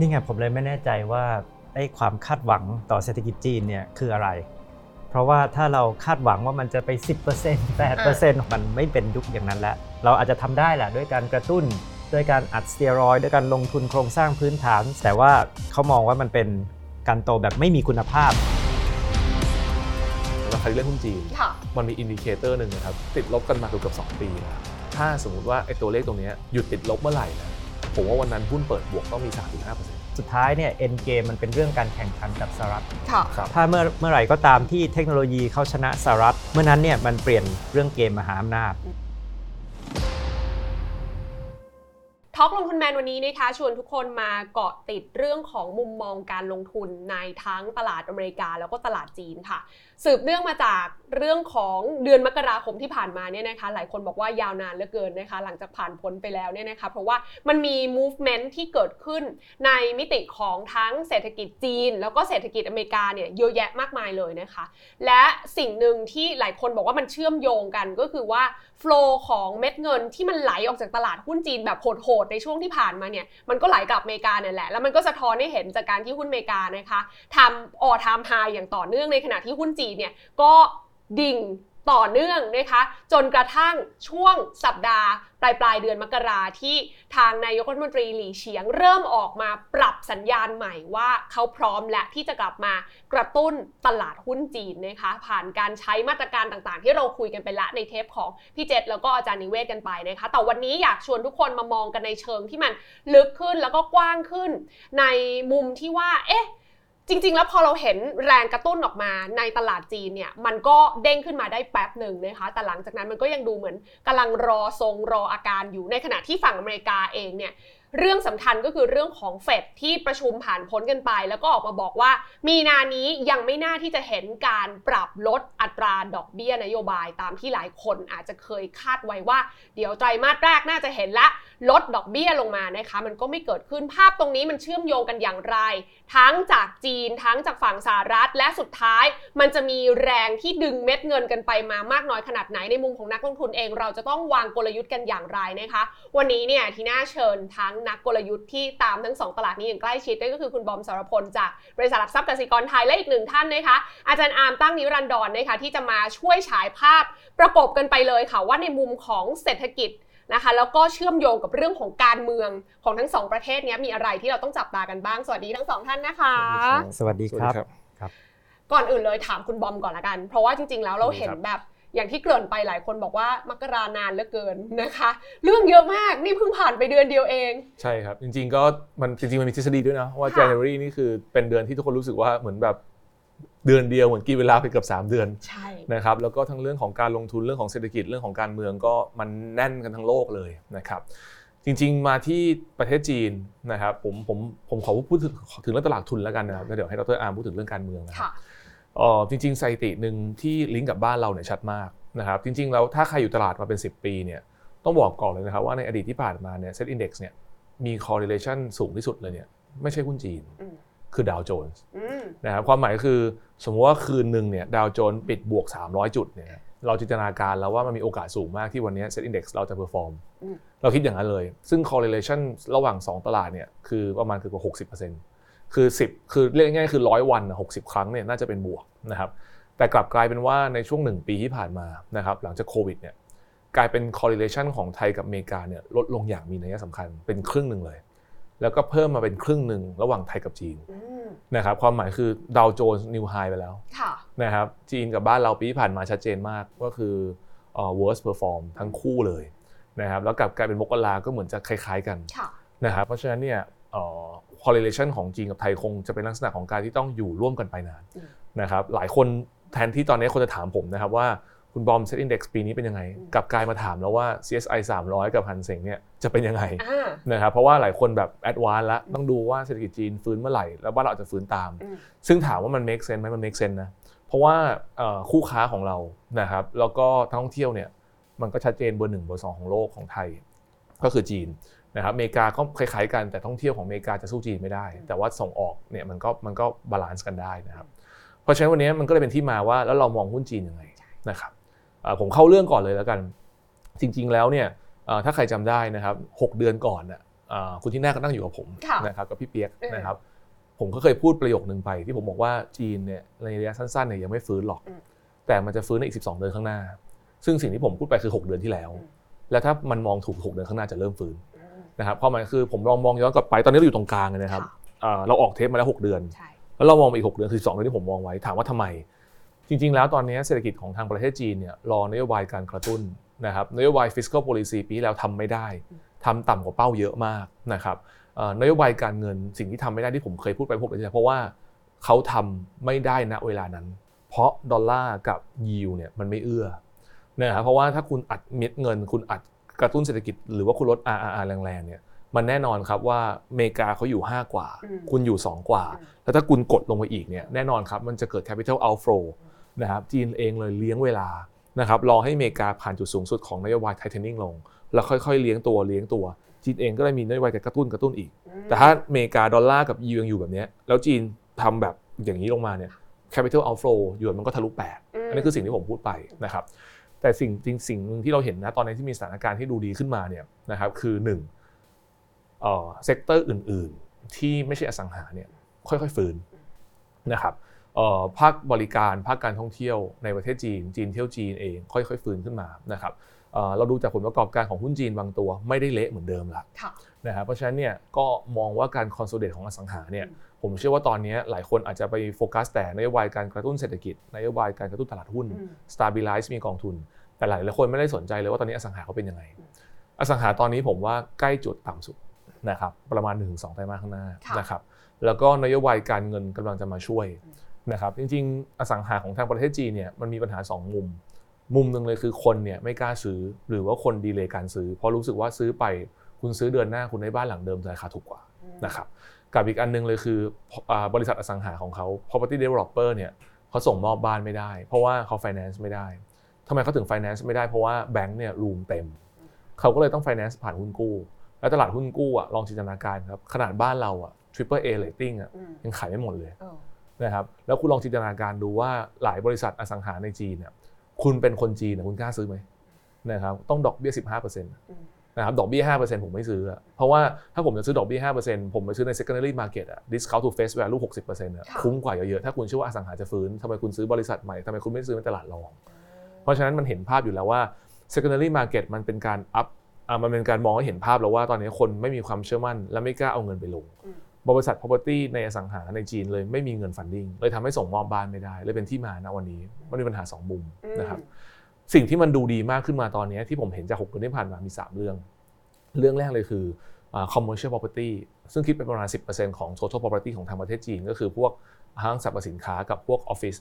นี่ไงผมเลยไม่แน่ใจว่าไอ้ความคาดหวังต่อเศรษฐกิจจีนเนี่ยคืออะไร เพราะว่าถ้าเราคาดหวังว่ามันจะไป 10% 8%มันไม่เป็นยุคอย่างนั้นแล้ว เราอาจจะทำได้แหละด้วยการกระตุ้นด้วยการอัดสเตียรอยด์ด้วยการลงทุนโครงสร้างพื้นฐาน แต่ว่าเขามองว่ามันเป็นการโตแบบไม่มีคุณภาพเราใครเล่นหุ้นจีนค่ะมันมี indicatorหนึ่งนะครับ ติดลบกันมาเกือบ2ปีแล้วถ้าสมมติว่าไอ้ตัวเลขตรงเนี้ยหยุดติดลบเมื่อไหร่นะ ผมว่าวันนั้นหุ้นเปิดบวกต้องมี 3-5%สุดท้ายเนี่ยเอ็นเกมมันเป็นเรื่องการแข่งขันกับสหรัฐค่ะ ครับ ถ้าเมื่อเมื่อไหร่ก็ตามที่เทคโนโลยีเขาชนะสหรัฐ เมื่อนั้นเนี่ยมันเปลี่ยนเรื่องเกมมหาอำนาจ ท็อกลงทุนแมนวันนี้นะคะชวนทุกคนมาเกาะติดเรื่องของมุมมองการลงทุนในทั้งตลาดอเมริกาแล้วก็ตลาดจีนค่ะ สืบเนื่องมาจากเรื่องของเดือนมกราคมที่ผ่านมาเนี่ยนะคะ หลายคนบอกว่ายาวนานเหลือเกินนะคะ หลังจากผ่านพ้นไปแล้วเนี่ยนะคะ เพราะว่ามันมี movement ที่เกิดขึ้นในมิติของทั้งเศรษฐกิจจีน แล้วก็เศรษฐกิจอเมริกาเนี่ยเยอะแยะมากมายเลยนะคะ และสิ่งหนึ่งที่หลายคนบอกว่ามันเชื่อมโยงกันก็คือว่าโฟลของเม็ดเงินที่มันไหลออกจากตลาดหุ้นจีนแบบโหดๆในช่วงที่ผ่านมาเนี่ยมันก็ไหลกลับอเมริกาเนี่ยแหละแล้วมันก็สะท้อนให้เห็นจากการที่หุ้นอเมริกานะคะทำออทามไฮอย่างต่อเนื่องในขณะที่หุ้นจีนเนี่ยก็ดิ่งต่อเนื่องนะคะ จนกระทั่งช่วงสัปดาห์ ปลายปลายเดือนมกราที่ทางนายกรัฐมนตรีหลี่เฉียง เริ่มออกมาปรับสัญญาณใหม่ว่าเขาพร้อมและที่จะกลับมากระตุ้นตลาดหุ้นจีนนะคะ ผ่านการใช้มาตรการต่างๆ ที่เราคุยกันไปละในเทปของพี่เจษแล้วก็อาจารย์นิเวศกันไปนะคะ แต่วันนี้อยากชวนทุกคนมามองกันในเชิงที่มันลึกขึ้นแล้วก็กว้างขึ้น ในมุมที่ว่าเอ๊ะ จริง ๆ แล้วพอเราเห็นแรงกระตุ้นออกมาในตลาดจีนเนี่ยมันก็เด้งขึ้นมาได้แป๊บหนึ่งนะคะแต่หลังจากนั้นมันก็ยังดูเหมือนกำลังรอทรงรออาการอยู่ในขณะที่ฝั่งอเมริกาเองเนี่ย เรื่องสำคัญก็คือเรื่องของเฟดที่ประชุมผ่านพ้นกันไป แล้วก็ออกมาบอกว่า มีนานี้ยังไม่น่าที่จะเห็นการปรับลดอัตราดอกเบี้ยนโยบายตามที่หลายคนอาจจะเคยคาดไว้ว่า เดี๋ยวไตรมาสแรกน่าจะเห็นละลดดอกเบี้ยลงมานะคะ มันก็ไม่เกิดขึ้นภาพตรงนี้มันเชื่อมโยงกันอย่างไร ทั้งจากจีนทั้งจากฝั่งสหรัฐและสุดท้าย มันจะมีแรงที่ดึงเม็ดเงินกันไปมามากน้อยขนาดไหนในมุมของนักลงทุนเอง เราจะต้องวางกลยุทธ์กันอย่างไรนะคะ วันนี้เนี่ยทีน่าเชิญทั้งนักกลยุทธ์ที่ตามทั้งสองตลาดนี้อย่างใกล้ชิดนั่นก็คือคุณบอมสรพลจากบริษัทหลักทรัพย์กสิกรไทยและอีกหนึ่งท่านนะคะอาจารย์อาร์มตั้งนิรันดรนะคะที่จะมาช่วยฉายภาพประกบกันไปเลยค่ะว่าในมุมของเศรษฐกิจนะคะแล้วก็เชื่อมโยงกับเรื่องของการเมืองของทั้งสองประเทศเนี้ยมีอะไรที่เราต้องจับตากันบ้าง สวัสดีทั้งสองท่านนะคะ สวัสดีครับ ก่อนอื่นเลยถามคุณบอมก่อนละกัน เพราะว่าจริงๆแล้วเราเห็นแบบ อย่างที่เกริ่นไปหลายคนบอกว่ามกรานานเหลือเกินนะคะ เรื่องเยอะมากนี่เพิ่งผ่านไปเดือนเดียวเอง ใช่ครับ จริง ๆ ก็มันจริงๆมันมีทฤษฎีด้วยนะว่าค่ะ January นี่คือเป็นเดือนที่ทุกคนรู้สึกว่าเหมือนแบบเดือนเดียวเหมือนกินเวลาไปเกือบ3 เดือนใช่นะครับแล้วก็ทั้งเรื่องของการลงทุนเรื่องของเศรษฐกิจเรื่องของการเมืองก็มันแน่นกันทั้งโลกเลยนะครับจริง ๆ มาที่ประเทศจีนนะครับผมผมผมขอพูดถึงถึงเรื่องตลาดทุนแล้วกันนะครับแล้วเดี๋ยวให้ดรอาร์มพูดถึงเรื่องการเมืองนะครับค่ะเอ๋อจริง ๆ สถิติหนึ่งที่ลิงก์กับบ้านเราเนี่ยชัดมากนะครับ จริง ๆ แล้วถ้าใครอยู่ตลาดมาเป็น 10 ปีเนี่ยต้องบอกก่อนเลยนะครับว่าในอดีตที่ผ่านมาเนี่ยเซ็ตอินดี x เนี่ยมี correlation สูงที่สุดเลยเนี่ยไม่ใช่หุ้นจีนอืมคือดาวโจนส์อืมนะครับความหมายคือสมมติว่าคืนหนึ่งเนี่ยดาวโจนส์ปิดบวก 300 จุดเนี่ยเราจินตนาการแล้วว่ามันมีโอกาสสูงมากที่วันนี้ SET Index เราจะ perform อืมเราคิดอย่างนั้นเลย ซึ่ง correlation ระหว่าง 2 ตลาดเนี่ยคือประมาณเกือบกว่า60% คือ 10 คือเรียกง่ายๆคือร้อยวันน่ะ60 ครั้งเนี่ยน่าจะเป็นบวกนะครับแต่กลับกลายเป็นว่าในช่วง 1 ปีที่ผ่านมานะครับหลังจากโควิดเนี่ยกลายเป็น correlation ของไทยกับอเมริกาเนี่ยลดลงอย่างมีนัยสำคัญเป็นครึ่งหนึ่งเลย แล้วก็เพิ่มมาเป็นครึ่งหนึ่งระหว่างไทยกับจีนอืมนะครับความหมายคือดาวโจนส์นิวไฮไปแล้วค่ะนะครับจีนกับบ้านเราปีที่ผ่านมาชัดเจนมากก็คือเอ่อ worst perform ทั้งคู่เลยนะครับแล้วกลับกลายเป็นมกราก็เหมือนจะคล้าย ๆกันค่ะนะครับเพราะฉะนั้นเนี่ยเอ่อ correlation ของจีนกับไทยคงจะเป็นลักษณะของการที่ต้องอยู่ร่วมกันไปนานอืมนะครับหลายคนแทนที่ตอนนี้คนจะถามผมนะครับว่าคุณบอม set index ปีนี้เป็นยังไงอืมกลับกลายมาถามแล้วว่า CSI 300 กับฮันเซ็งเนี่ยจะเป็นยังไงอ่านะครับเพราะว่าหลายคนแบบแอดวานแล้วต้องดูว่าเศรษฐกิจจีนฟื้นเมื่อไหร่แล้วบ้านเราอาจจะฟื้นตามอืมซึ่งถามว่ามัน make sense ไหมมัน make sense นะเพราะว่าเอ่อคู่ค้าของเรานะครับแล้วก็นักท่องเที่ยวเนี่ยมันก็ชัดเจนเบอร์หนึ่งเบอร์สองของโลกของไทย ก็คือจีน นะครับอเมริกาก็คล้ายๆกันแต่ท่องเที่ยวของอเมริกาจะสู้จีนไม่ได้ แต่ว่าส่งออกเนี่ยมันก็มันก็ balance กันได้นะครับเพราะฉะนั้นวันนี้มันก็เลยเป็นที่มาว่าแล้วเรามองหุ้นจีนยังไงนะครับเอ่อผมเข้าเรื่องก่อนเลยแล้วกัน จริงๆแล้วเนี่ยเอ่อถ้าใครจำได้นะครับหกเดือนก่อนน่ะอ่าคุณที่น่าก็นั่งอยู่กับผมค่ะนะครับกับพี่เปียกเออนะครับผมก็เคยพูดประโยคนึงไปที่ผมบอกว่าจีนเนี่ยในระยะสั้นๆเนี่ยยังไม่ฟื้นหรอกอืมแต่มันจะฟื้นในอีก 12 เดือนข้างหน้า ซึ่งสิ่งที่ผมพูดไปคือ 6 เดือนที่แล้วอืมแล้วถ้ามันมองถูก 6 เดือนข้างหน้าจะเริ่มฟื้นอืม นะครับเพราะมันคือผมลองมองย้อนกลับไปตอนนี้เราอยู่ตรงกลางเลยนะครับค่ะอ่าเราออกเทปมาแล้ว 6 เดือนใช่แล้วเรามองไปอีก 6 เดือนคือ2เดือนที่ผมมองไว้ถามว่าทำไม จริง ๆ แล้วตอนนี้เศรษฐกิจของทางประเทศจีนเนี่ยรอนโยบายการกระตุ้นนะครับนโยบาย fiscal policy ปีที่แล้วทำไม่ได้ทำต่ำกว่าเป้าเยอะมากนะครับเอ่อนโยบายการเงินสิ่งที่ทำไม่ได้ที่ผมเคยพูดไปพวกนี้เพราะว่าเขาทำไม่ได้ณเวลานั้น เพราะดอลลาร์กับยิวเนี่ยมันไม่เอื้อนะครับเพราะว่าถ้าคุณอัดเม็ดเงิน คุณอัด กระตุ้นเศรษฐกิจหรือว่าคุณลด RRR แรงๆเนี่ยมันแน่นอนครับว่าอเมริกาเขาอยู่ 5 กว่าอืมคุณอยู่ 2 กว่าอืมแล้วถ้าคุณกดลงไปอีกเนี่ยแน่นอนครับมันจะเกิด capital outflow นะครับจีนเองเลยเลี้ยงเวลานะครับรอให้อเมริกาผ่านจุดสูงสุดของนโยบาย tightening ลง แล้วค่อยๆเลี้ยงตัวเลี้ยงตัว จีนเองก็เลยมีนโยบายการกระตุ้นกระตุ้นอีก แต่ถ้าอเมริกาดอลลาร์กับยูยังอยู่แบบเนี้ยแล้วจีนทำแบบอย่างนี้ลงมาเนี่ย capital outflow หยวนมันก็ทะลุแปดมอันนี้คือสิ่งที่ผมพูดไปนะครับ แต่สิ่งจริงสิ่งหนึ่งที่เราเห็นนะตอนนี้ที่มีสถานการณ์ที่ดูดีขึ้นมาเนี่ยนะครับคือหนึ่งเอ่อ sector อื่น ๆ ที่ไม่ใช่อสังหาเนี่ยค่อยๆฟื้นนะครับเอ่อภาคบริการภาคการท่องเที่ยวในประเทศจีน จีนเที่ยวจีนเองค่อยๆฟื้นขึ้นมานะครับเอ่อเราดูจากผลประกอบการของหุ้นจีนบางตัวไม่ได้เละเหมือนเดิมละค่ะนะครับเพราะฉะนั้นเนี่ยก็มองว่าการ consolidate ของอสังหาเนี่ย ผมเชื่อว่าตอนนี้หลายคนอาจจะไปโฟกัสแต่นโยบายการกระตุ้นเศรษฐกิจนโยบายการกระตุ้นตลาดหุ้นอืม stabilize มีกองทุน แต่หลายหลายคนไม่ได้สนใจเลยว่าตอนนี้อสังหาเขาเป็นยังไง อสังหาตอนนี้ผมว่าใกล้จุดต่ำสุดนะครับประมาณ 1-2ไตรมาสข้างหน้าค่ะนะครับแล้วก็นโยบายการเงินกำลังจะมาช่วยนะครับจริงๆ อสังหาของทางประเทศจีนเนี่ยมันมีปัญหา 2 มุม มุมหนึ่งเลยคือคนเนี่ยไม่กล้าซื้อหรือว่าคนดีเลย์การซื้อ เพราะรู้สึกว่าซื้อไปคุณซื้อเดือนหน้าคุณได้บ้านหลังเดิมราคาถูกกว่า นะครับกับอีกอันหนึงเลยคืออ่าบริษัทอสังหาของเขา property developer เนี่ยเขาส่งมอบบ้านไม่ได้ เพราะว่าเขา finance ไม่ได้ทำไมเขาถึง finance ไม่ได้เพราะว่าแบงก์เนี่ยรูมเต็มเขาก็เลยต้อง finance ผ่านหุ้นกู้ แล้วตลาดหุ้นกู้อะลองจินตนาการครับขนาดบ้านเราอะ triple A rating อะอืมยังขายไม่หมดเลยเออนะครับแล้วคุณลองจินตนาการดูว่าหลายบริษัทอสังหาในจีนเนี่ยคุณเป็นคนจีนเนี่ยคุณกล้าซื้อไหมนะครับต้องดอกเบี้ย15%ม นะครับดอกเบี้ย5%ผมไม่ซื้ออะเพราะว่าถ้าผมจะซื้อดอกเบี้ย5%ผมไปซื้อใน secondary market อะ discount to face value 60%อะค่ะคุ้มกว่าเยอะๆ ถ้าคุณเชื่อว่าอสังหาจะฟื้นทำไมคุณซื้อบริษัทใหม่ทำไมคุณไม่ซื้อในตลาดรอง เพราะฉะนั้นมันเห็นภาพอยู่แล้วว่า secondary market มันเป็นการ up อ่ามันเป็นการมองให้เห็นภาพแล้วว่าตอนนี้คนไม่มีความเชื่อมั่น และไม่กล้าเอาเงินไปลงอืมบริษัท property ในอสังหาในจีนเลยไม่มีเงิน funding เลยทำให้ส่งมอบบ้านไม่ได้ เลยเป็นที่มาณวันนี้มันมีปัญหาสองมุมนะครับ สิ่งที่มันดูดีมากขึ้นมาตอนนี้ที่ผมเห็นจาก 6 เดือนที่ผ่านมามี 3 เรื่อง เรื่องแรกเลยคืออ่า commercial property ซึ่งคิดเป็นประมาณ 10%ของ total property ของทางประเทศจีน ก็คือพวกห้างสรรพสินค้ากับพวกออฟฟิศ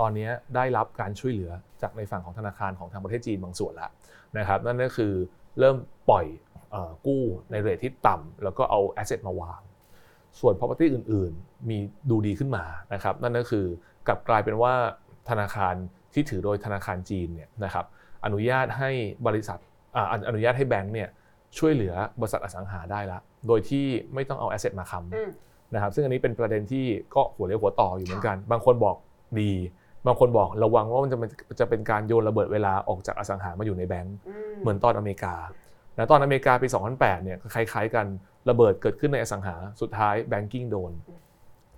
ตอนนี้ได้รับการช่วยเหลือจากในฝั่งของธนาคารของทางประเทศจีนบางส่วนแล้วนะครับนั่นก็คือเริ่มปล่อยกู้ในเรทที่ต่ำแล้วก็เอา asset มาวาง ส่วน property อื่น ๆ มีดูดีขึ้นมานะครับนั่นก็คือกลับกลายเป็นว่าธนาคาร ที่ถือโดยธนาคารจีนเนี่ยนะครับอนุญาตให้บริษัทอ่าออนุญาตให้แบงก์เนี่ยช่วยเหลือบริษัทอสังหาได้ละ โดยที่ไม่ต้องเอา asset มาค้ำอืมนะครับ ซึ่งอันนี้เป็นประเด็นที่ก็หัวเรียวหัวต่ออยู่เหมือนกัน บางคนบอกดี บางคนบอกระวังว่ามันจะเป็นจะเป็นการโยนระเบิดเวลาออกจากอสังหามาอยู่ในแบงก์เหมือนตอนอเมริกานะตอนอเมริกาปี 2008 เนี่ยก็คล้ายๆกันระเบิดเกิดขึ้นในอสังหาสุดท้ายแบงกิ้งโดน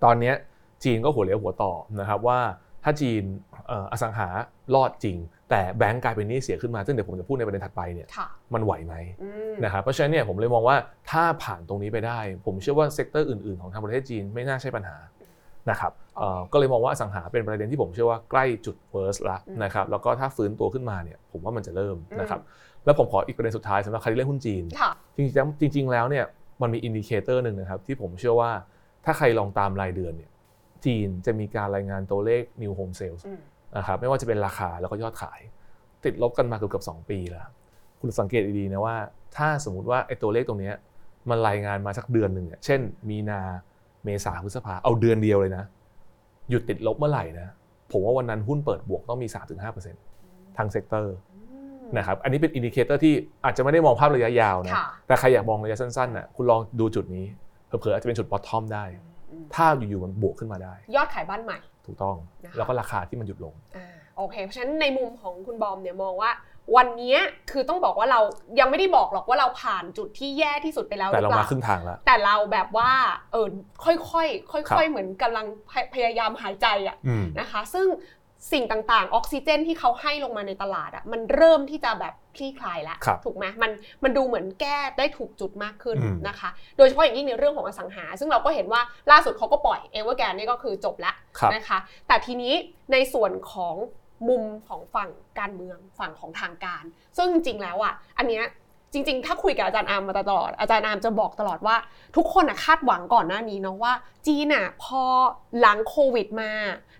ตอนเนี้ยจีนก็หัวเรียวหัวต่อนะครับว่า ถ้าจีนเอ่ออสังหารอดจริง แต่แบงก์กลายเป็นหนี้เสียขึ้นมา ซึ่งเดี๋ยวผมจะพูดในประเด็นถัดไปเนี่ยค่ะมันไหวไหมอืมนะครับเพราะฉะนั้นเนี่ยผมเลยมองว่าถ้าผ่านตรงนี้ไปได้ ผมเชื่อว่า sector อื่นๆของทางประเทศจีนไม่น่าใช่ปัญหานะครับเอ่อก็เลยมองว่าอสังหาเป็นประเด็นที่ผมเชื่อว่าใกล้จุด worst ละอืมนะครับแล้วก็ถ้าฟื้นตัวขึ้นมาเนี่ยผมว่ามันจะเริ่มอืมนะครับแล้วผมขออีกประเด็นสุดท้ายสำหรับใครที่เล่นหุ้นจีนค่ะจริงๆแล้วจริงๆแล้วเนี่ยมันมี indicator หนึ่งนะครับที่ผมเชื่อว่าถ้าใครลองตามรายเดือนเนี่ย จีนจะมีการรายงานตัวเลข new home sales อืมนะครับไม่ว่าจะเป็นราคาแล้วก็ยอดขาย ติดลบกันมาเกือบกับ 2 ปีแล้ว คุณสังเกตดีๆนะว่า ถ้าสมมุติว่าไอ้ตัวเลขตรงเนี้ยมันรายงานมาสักเดือนหนึ่งเนี่ยเช่น มีนาเมษาพฤษภาเอาเดือนเดียวเลยนะ หยุดติดลบเมื่อไหร่นะผมว่าวันนั้นหุ้นเปิดบวกต้องมี 3-5%ทั้ง sector อืมนะครับอันนี้เป็น indicator ที่อาจจะไม่ได้มองภาพระยะยาวนะค่ะแต่ใครอยากมองระยะสั้นๆน่ะคุณลองดูจุดนี้เผลอๆอาจจะเป็นจุด bottom ได้อืม ถ้าอยู่ๆมันบวกขึ้นมาได้ ยอดขายบ้านใหม่ ถูกต้องนะคะแล้วก็ราคาที่มันหยุดลงอ่าโอเค เพราะฉะนั้นในมุมของคุณบอมเนี่ยมองว่า วันเนี้ยคือต้องบอกว่าเรายังไม่ได้บอกหรอกว่าเราผ่านจุดที่แย่ที่สุดไปแล้วหแต่รือเราเปมาล่าครึ่งทางแล้วแต่เราแบบว่าเออค่อยๆค่ครัอยบๆเหมือนกำลังพยพยายามหายใจอะอืมนะคะ ซึ่ง สิ่งต่างๆ ออกซิเจนที่เขาให้ลงมาในตลาดอะมันเริ่มที่จะแบบคลี่คลายแล้วครับถูกไหมมันมันดูเหมือนแก้ได้ถูกจุดมากขึ้นอืมนะคะ โดยเฉพาะอย่างยิ่งในเรื่องของอสังหา ซึ่งเราก็เห็นว่าล่าสุดเขาก็ปล่อยเอเวอร์แกนนี่ก็คือจบแล้วครับนะคะ แต่ทีนี้ในส่วนของมุมของฝั่งการเมืองฝั่งของทางการ ซึ่งจริงๆแล้วอะอันเนี้ย จริงๆ ถ้าคุยกับอาจารย์อาร์มมาตลอด อาจารย์อาร์มจะบอกตลอดว่า ทุกคนอะคาดหวังก่อนหน้านี้เนาะว่า จีนอะพอหลังโควิดมา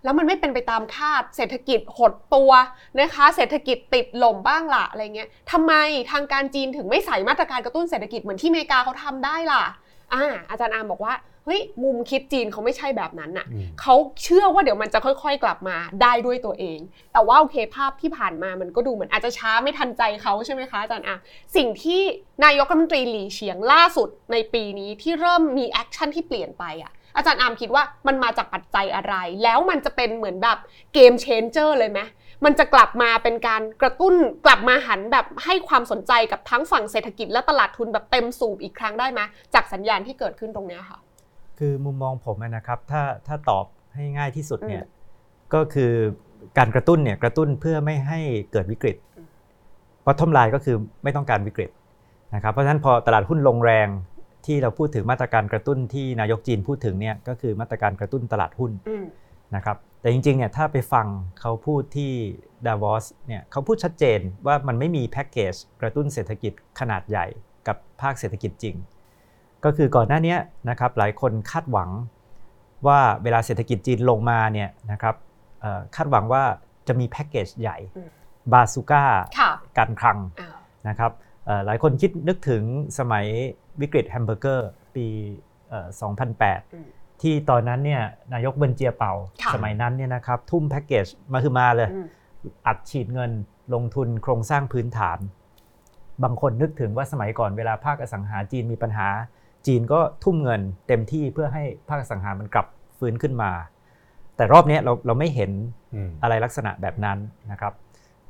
แล้วมันไม่เป็นไปตามคาด เศรษฐกิจหดตัวนะคะ เศรษฐกิจติดลมบ้างล่ะอะไรเงี้ยทำไมทางการจีนถึงไม่ใส่มาตรการกระตุ้นเศรษฐกิจเหมือนที่อเมริกาเขาทำได้ล่ะอ่าอาจารย์อาร์มบอกว่า เฮ้ยมุมคิดจีนเขาไม่ใช่แบบนั้นน่ะอืมเขาเชื่อว่าเดี๋ยวมันจะค่อยๆ กลับมาได้ด้วยตัวเอง แต่ว่าโอเคภาพที่ผ่านมามันก็ดูเหมือนอาจจะช้าไม่ทันใจเขาใช่ไหมคะอาจารย์อาร์ม สิ่งที่นายกรัฐมนตรีหลีเฉียงล่าสุดในปีนี้ที่เริ่มมี action ที่เปลี่ยนไปอะอาจารย์อาร์มคิดว่ามันมาจากปัจจัยอะไร แล้วมันจะเป็นเหมือนแบบ game changer เลยไหมมันจะกลับมาเป็นการกระตุ้นกลับมาหันแบบให้ความสนใจกับทั้งฝั่งเศรษฐกิจและตลาดทุนแบบเต็มสูบอีกครั้งได้ไหมจากสัญญาณที่เกิดขึ้นตรงเนี้ยค่ะ คือมุมมองผมอะนะครับถ้าถ้าตอบให้ง่ายที่สุดเนี่ยอืมก็คือการกระตุ้นเนี่ยกระตุ้นเพื่อไม่ให้เกิดวิกฤตอืมเพราะทำลายก็คือไม่ต้องการวิกฤตนะครับเพราะฉะนั้นพอตลาดหุ้นลงแรงที่เราพูดถึงมาตรการกระตุ้นที่นายกจีนพูดถึงเนี่ยก็คือมาตรการกระตุ้นตลาดหุ้นอืมนะครับแต่จริงๆเนี่ยถ้าไปฟังเขาพูดที่ดาวอสเนี่ยเขาพูดชัดเจนว่ามันไม่มีแพ็กเกจกระตุ้นเศรษฐกิจขนาดใหญ่กับภาคเศรษฐกิจจริง ก็คือก่อนหน้านี้นะครับหลายคนคาดหวังว่าเวลาเศรษฐกิจจีนลงมาเนี่ยนะครับเอ่อคาดหวังว่าจะมีแพ็กเกจใหญ่อืมบาซูก้าค่ะการคลังอ้าวนะครับเอ่อหลายคนคิดนึกถึงสมัยวิกฤตแฮมเบอร์เกอร์ปีเอ่ออืม2008 ที่ตอนนั้นเนี่ยนายกเบินเจียเป่าค่ะสมัยนั้นเนี่ยนะครับทุ่มแพ็กเกจมาคือมาเลยอืมอัดฉีดเงินลงทุนโครงสร้างพื้นฐาน บางคนนึกถึงว่าสมัยก่อนเวลาภาคอสังหาจีนมีปัญหา จีนก็ทุ่มเงินเต็มที่เพื่อให้ภาคอสังหามันกลับฟื้นขึ้นมา แต่รอบเนี้ยเราเราไม่เห็นอืมอะไรลักษณะแบบนั้นนะครับ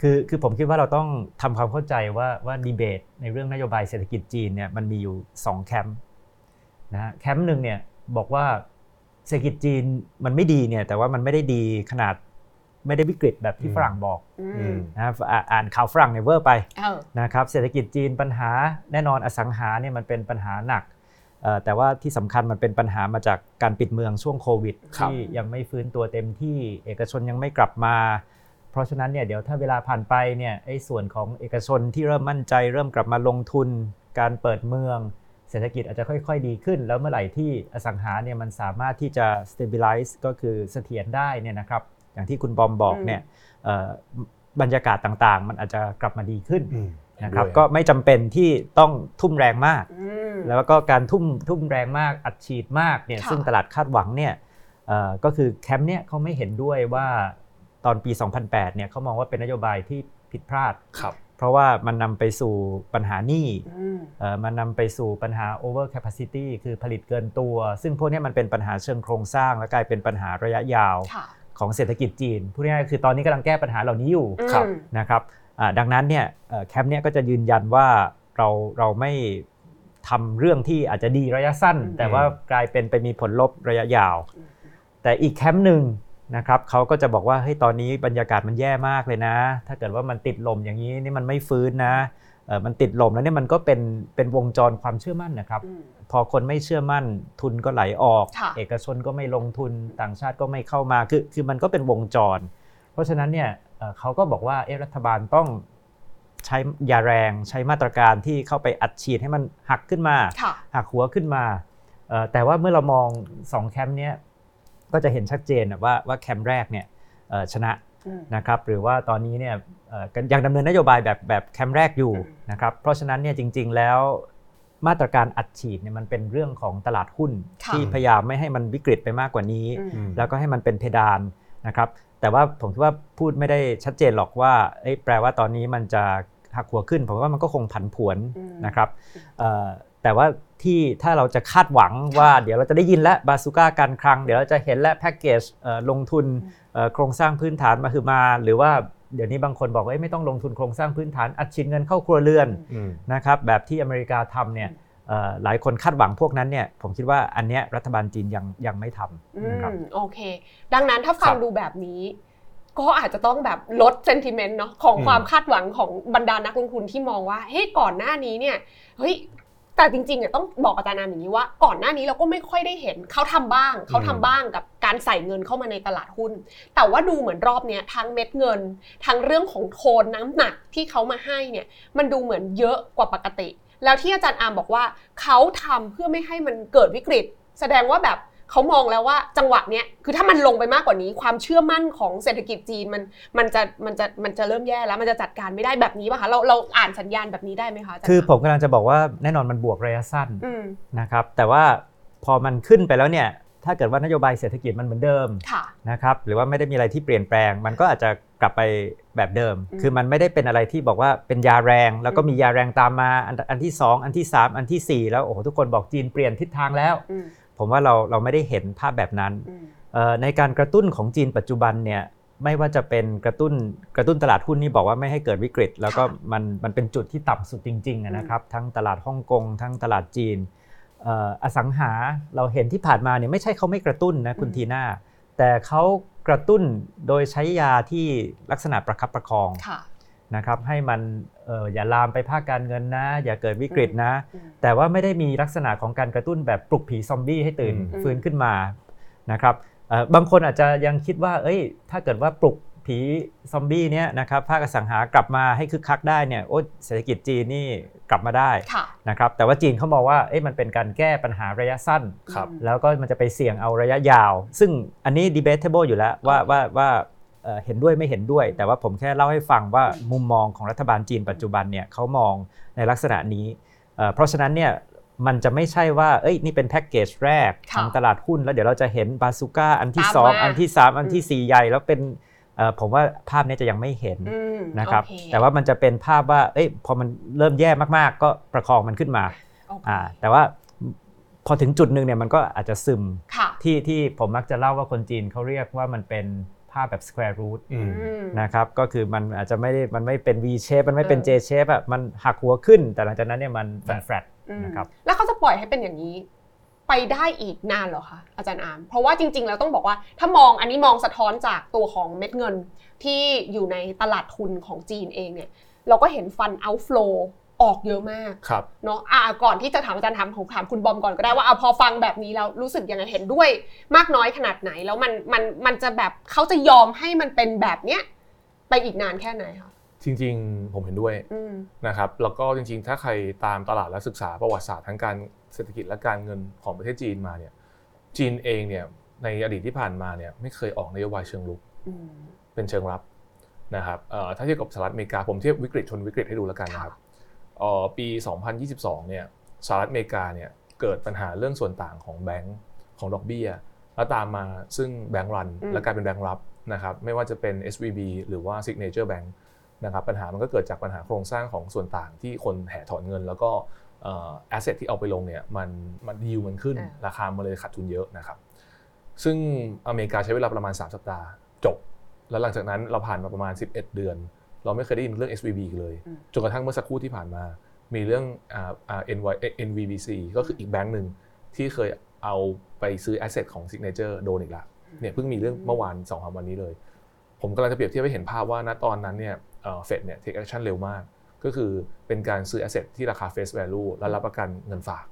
คือคือผมคิดว่าเราต้องทำความเข้าใจว่าว่าดีเบต ในเรื่องนโยบายเศรษฐกิจจีนเนี่ยมันมีอยู่ 2 แคมป์นะฮะแคมป์หนึ่งเนี่ยบอกว่าเศรษฐกิจจีนมันไม่ดีเนี่ยแต่ว่ามันไม่ได้ดีขนาดไม่ได้วิกฤตแบบที่อืมฝรั่งบอกอือืมมนะครับอ่าอ่านข่าวฝรั่งในเวอร์ไปเออนะครับเศรษฐกิจจีนปัญหาแน่นอนอสังหาเนี่ยมันเป็นปัญหาหนักเอ่อ แต่ว่าที่สำคัญมันเป็นปัญหามาจากการปิดเมืองช่วงโควิดครับที่ยังไม่ฟื้นตัวเต็มที่เอกชนยังไม่กลับมา เพราะฉะนั้นเนี่ยเดี๋ยวถ้าเวลาผ่านไปเนี่ยไอ้ส่วนของเอกชนที่เริ่มมั่นใจ เริ่มกลับมาลงทุน การเปิดเมืองเศรษฐกิจอาจจะค่อย ๆ ดีขึ้น แล้วเมื่อไหร่ที่อสังหาเนี่ยมันสามารถที่จะ stabilize ก็คือเสถียรได้เนี่ยนะครับ อย่างที่คุณบอมบอกอืมเนี่ยเอ่อบรรยากาศต่างๆ มันอาจจะกลับมาดีขึ้นอืม นะครับด้วยก็ไม่จำเป็นที่ต้องทุ่มแรงมากอืมแล้วก็การทุ่มทุ่มแรงมากอัดฉีดมากเนี่ยค่ะซึ่งตลาดคาดหวังเนี่ยเอ่อก็คือแคมป์เนี่ยเขาไม่เห็นด้วยว่าตอนปี 2008เนี่ยเขามองว่าเป็นนโยบายที่ผิดพลาดครับเพราะว่ามันนำไปสู่ปัญหาหนี้อืมเอ่อมันนำไปสู่ปัญหา over capacity คือผลิตเกินตัว ซึ่งพวกเนี้มันเป็นปัญหาเชิงโครงสร้าง และกลายเป็นปัญหาระยะยาวค่ะของเศรษฐกิจจีนพูดง่ายๆคือตอนนี้กำลังแก้ปัญหาเหล่านี้อยู่ครับอืมนะครับอ่า ดังนั้นเนี่ยเอ่อแคมป์เนี่ยก็จะยืนยันว่าเราเราไม่ทำเรื่องที่อาจจะดีระยะสั้นอืมแต่ว่ากลายเป็นไปมีผลลบระยะยาวอืมแต่อีกแคมป์หนึ่งนะครับเขาก็จะบอกว่าเฮ้ยตอนนี้บรรยากาศมันแย่มากเลยนะ ถ้าเกิดว่ามันติดลมอย่างนี้นี่มันไม่ฟื้นนะเอ่อมันติดลมแล้วเนี่ยมันก็เป็นเป็นวงจรความเชื่อมั่นนะครับอืมพอคนไม่เชื่อมั่นทุนก็ไหลออกค่ะเอกชนก็ไม่ลงทุนต่างชาติก็ไม่เข้ามาคือคือมันก็เป็นวงจร เพราะฉะนั้นเนี่ยเอ่อเขาก็บอกว่าเอะรัฐบาลต้องใช้ยาแรงใช้มาตรการที่เข้าไปอัดฉีดให้มันหักขึ้นมาค่ะหักหัวขึ้นมาเอ่อแต่ว่าเมื่อเรามอง2แคมป์เนี้ยก็จะเห็นชัดเจนนะว่าว่าแคมป์แรกเนี่ยเอ่อชนะอืมนะครับหรือว่าตอนนี้เนี่ยเอ่อกันยังดำเนินนโยบายแบบแบบแคมป์แรกอยู่อืมนะครับเพราะฉะนั้นเนี่ยจริง ๆ แล้วมาตรการอัดฉีดเนี่ยมันเป็นเรื่องของตลาดหุ้นค่ะที่พยายามไม่ให้มันวิกฤตไปมากกว่านี้อืมอืมแล้วก็ให้มันเป็นเพดาน นะครับแต่ว่าผมคิดว่าพูดไม่ได้ชัดเจนหรอกว่าเอ้ยแปลว่าตอนนี้มันจะหักหัวขึ้น ผมว่ามันก็คงผันผวนอืมนะครับเอ่อแต่ว่าที่ถ้าเราจะคาดหวังว่าเดี๋ยวเราจะได้ยินและบาซูก้าการคลัง เดี๋ยวเราจะเห็นและแพ็กเกจเอ่อลงทุนอืมเอ่อโครงสร้างพื้นฐานมาคือมา หรือว่าเดี๋ยวนี้บางคนบอกว่าเอ้ยไม่ต้องลงทุนโครงสร้างพื้นฐานอัดฉีดเงินเข้าครัวเรือนอืมนะครับแบบที่อเมริกาทำเนี่ยเอ่อ หลายคนคาดหวังพวกนั้นเนี่ยผมคิดว่าอันเนี้ยรัฐบาลจีนยังยังไม่ทำนะครับโอเค ดังนั้นถ้าฟังดูแบบนี้ ก็อาจจะต้องแบบลดเซนติเมนต์เนาะของความคาดหวังของบรรดานักลงทุนที่มองว่าเฮ้ยก่อนหน้านี้เนี่ยเฮ้ยแต่จริงๆเนี่ยต้องบอกอาจารย์นามอย่างนี้ว่า ก่อนหน้านี้เราก็ไม่ค่อยได้เห็นเขาทำบ้าง เขาทำบ้างกับการใส่เงินเข้ามาในตลาดหุ้น แต่ว่าดูเหมือนรอบเนี้ยทั้งเม็ดเงิน ทั้งเรื่องของโทนน้ำหนักที่เขามาให้เนี่ยมันดูเหมือนเยอะกว่าปกติ แล้วที่อาจารย์อาร์มบอกว่าเขาทำเพื่อไม่ให้มันเกิดวิกฤต แสดงว่าแบบเขามองแล้วว่าจังหวะเนี้ยคือถ้ามันลงไปมากกว่านี้ ความเชื่อมั่นของเศรษฐกิจจีนมันมันจะมันจะมันจะเริ่มแย่แล้วมันจะจัดการไม่ได้แบบนี้ป่ะคะเราเราอ่านสัญญาณแบบนี้ได้ไหมคะาจารย์คือผมกำลังจะบอกว่าแน่นอนมันบวกระยะสั้นอืมนะครับแต่ว่าพอมันขึ้นไปแล้วเนี่ย ถ้าเกิดว่านโยบายเศรษฐกิจมันเหมือนเดิมค่ะนะครับหรือว่าไม่ได้มีอะไรที่เปลี่ยนแปลง มันก็อาจจะกลับไปแบบเดิมอืมคือมันไม่ได้เป็นอะไรที่บอกว่าเป็นยาแรง แล้วก็มียาแรงตามมาอันอันที่ 2 อันที่ 3 อันทีสี่ 4 แล้วโอ้โหทุกคนบอกจีนเปลี่ยนทิศทางแล้วอืมผมว่าเราเราไม่ได้เห็นภาพแบบนั้นอืมเอ่อในการกระตุ้นของจีนปัจจุบันเนี่ยไม่ว่าจะเป็นกระตุ้นกระตุ้นตลาดหุ้นนี่บอกว่าไม่ให้เกิดวิกฤต แล้วก็ค่ะมันมันเป็นจุดที่ต่ำสุดจริงๆอะนะครับทั้งตลาดฮ่องกงทั้งตลาดจีนเอ่ออสังหาเราเห็นที่ผ่านมาเนี่ยไม่ใช่เขาไม่กระตุ้นนะคุณอืมทีน่าแต่เขากระตุ้นโดยใช้ยาที่ลักษณะประคับประคองค่ะนะครับให้มันเอ่ออย่าลามไปภาคการเงินนะ อย่าเกิดวิกฤตนะอืมแต่ว่าไม่ได้มีลักษณะของการกระตุ้นแบบปลุกผีซอมบี้ให้ตื่นอืมฟื้นขึ้นมานะครับเอ่อบางคนอาจจะยังคิดว่า เอ้ย ถ้าเกิดว่าปลุก ผีซอมบี้เนี้ยนะครับภาคอสังหากลับมาให้คึกคักได้เนี่ยโอ้เศรษฐกิจจีนนี่กลับมาได้ค่ะนะครับแต่ว่าจีนเขามองว่าเอ้ยมันเป็นการแก้ปัญหาระยะสั้นครับแล้วก็มันจะไปเสี่ยงเอาระยะยาว ซึ่งอันนี้ debatable อยู่แล้วว่าว่าว่าเอ่อเห็นด้วยไม่เห็นด้วย แต่ว่าผมแค่เล่าให้ฟังว่ามุมมองของรัฐบาลจีนปัจจุบันเนี่ยเขามองในลักษณะนี้เอ่อเพราะฉะนั้นเนี่ยมันจะไม่ใช่ว่า เอ้ย นี่เป็นแพ็กเกจแรกค่ะของตลาดหุ้น แล้วเดี๋ยวเราจะเห็นบาซูก้าอันที่ตามมา2อันที่ 3 อันทีสี่ 4 ใหญ่ แล้วเป็นเอ่อ ผมว่าภาพนี้จะยังไม่เห็นอืมนะครับโอเแต่ว่ามันจะเป็นภาพว่าเอ้ยพอมันเริ่มแย่มากๆ ก็ประคองมันขึ้นมาโอเคอ่าแต่ว่าพอถึงจุดหนึ่งเนี่ยมันก็อาจจะซึมค่ะที่ที่ผมมักจะเล่าว่าคนจีนเขาเรียกว่ามันเป็นภาพแบบ square root อืมอืมนะครับก็คือมันอาจจะไม่ได้มันไม่เป็น V shape มันไม่เป็นเอ J อ shape อะมันหักหัวขึ้น แต่หลังจากนั้นเนี่ยมันมัน flat อืมนะครับแล้วเขาจะปล่อยให้เป็นอย่างนี้ ไปได้อีกนานเหรอคะอาจารย์อามเพราะว่าจริง ๆ แล้วต้องบอกว่าถ้ามองอันนี้มองสะท้อนจากตัวของเม็ดเงินที่อยู่ในตลาดทุนของจีนเองเนี่ยเราก็เห็นฟัน outflow ออกเยอะมากครับเนาะอ่าก่อนที่จะถามอาจารย์ถามผมถามคุณบอมก่อนก็ได้ว่าเอาพอฟังแบบนี้แล้วรู้สึกยังไงเห็นด้วยมากน้อยขนาดไหน แล้วมันมันมันจะแบบเขาจะยอมให้มันเป็นแบบเนี้ยไปอีกนานแค่ไหนคะจริง ๆ ผมเห็นด้วยอืมนะครับแล้วก็จริง ๆ ถ้าใครตามตลาดและศึกษาประวัติศาสตร์ทั้งการ เศรษฐกิจและการเงินของประเทศจีนมาเนี่ยจีนเองเนี่ยในอดีตที่ผ่านมาเนี่ยไม่เคยออกนโยบายเชิงลุกอืมเป็นเชิงรับนะครับเอ่อถ้าเทียบกับสหรัฐอเมริกาผมเทียบวิกฤตชนวิกฤตให้ดูแล้วกันนะครับเอ่อปี 2022 เนี่ยสหรัฐอเมริกาเนี่ยเกิดปัญหาเรื่องส่วนต่างของแบงก์ของดอกเบี้ยแล้วตามมาซึ่งแบงก์รันอืมและกลายเป็นแบงก์รับนะครับไม่ว่าจะเป็น SVB หรือว่า Signature Bank นะครับปัญหามันก็เกิดจากปัญหาโครงสร้างของส่วนต่างที่คนแห่ถอนเงิน แล้วก็ เอสเซทที่เอาไปลงเนี่ยมันมันยิวมันขึ้นอ่าราคามันเลยขาดทุนเยอะนะครับ ซึ่งอเมริกาใช้เวลาประมาณ 3 สัปดาห์จบ แล้วหลังจากนั้นเราผ่านมาประมาณ 11 เดือน เราไม่เคยได้ยินเรื่อง SVB อีกเลยอืมจนกระทั่งเมื่อสักครู่ที่ผ่านมา มีเรื่องอ่าอ่า NY NVBC ก็คืออีกแบงก์หนึ่งที่เคยเอาไปซื้อ asset ของ Signature โดนอีกละเนี่ยเพิ่งมีเรื่องเมื่อวาน2อสวันนี้เลย ผมกำลังจะเปรียบเทียบให้เห็นภาพว่าณตอนนั้นเนี่ยเฟดเนี่ย take action เร็วมาก ก็คือเป็นการซื้อ asset ที่ราคา face value และรับประกันเงินฝาก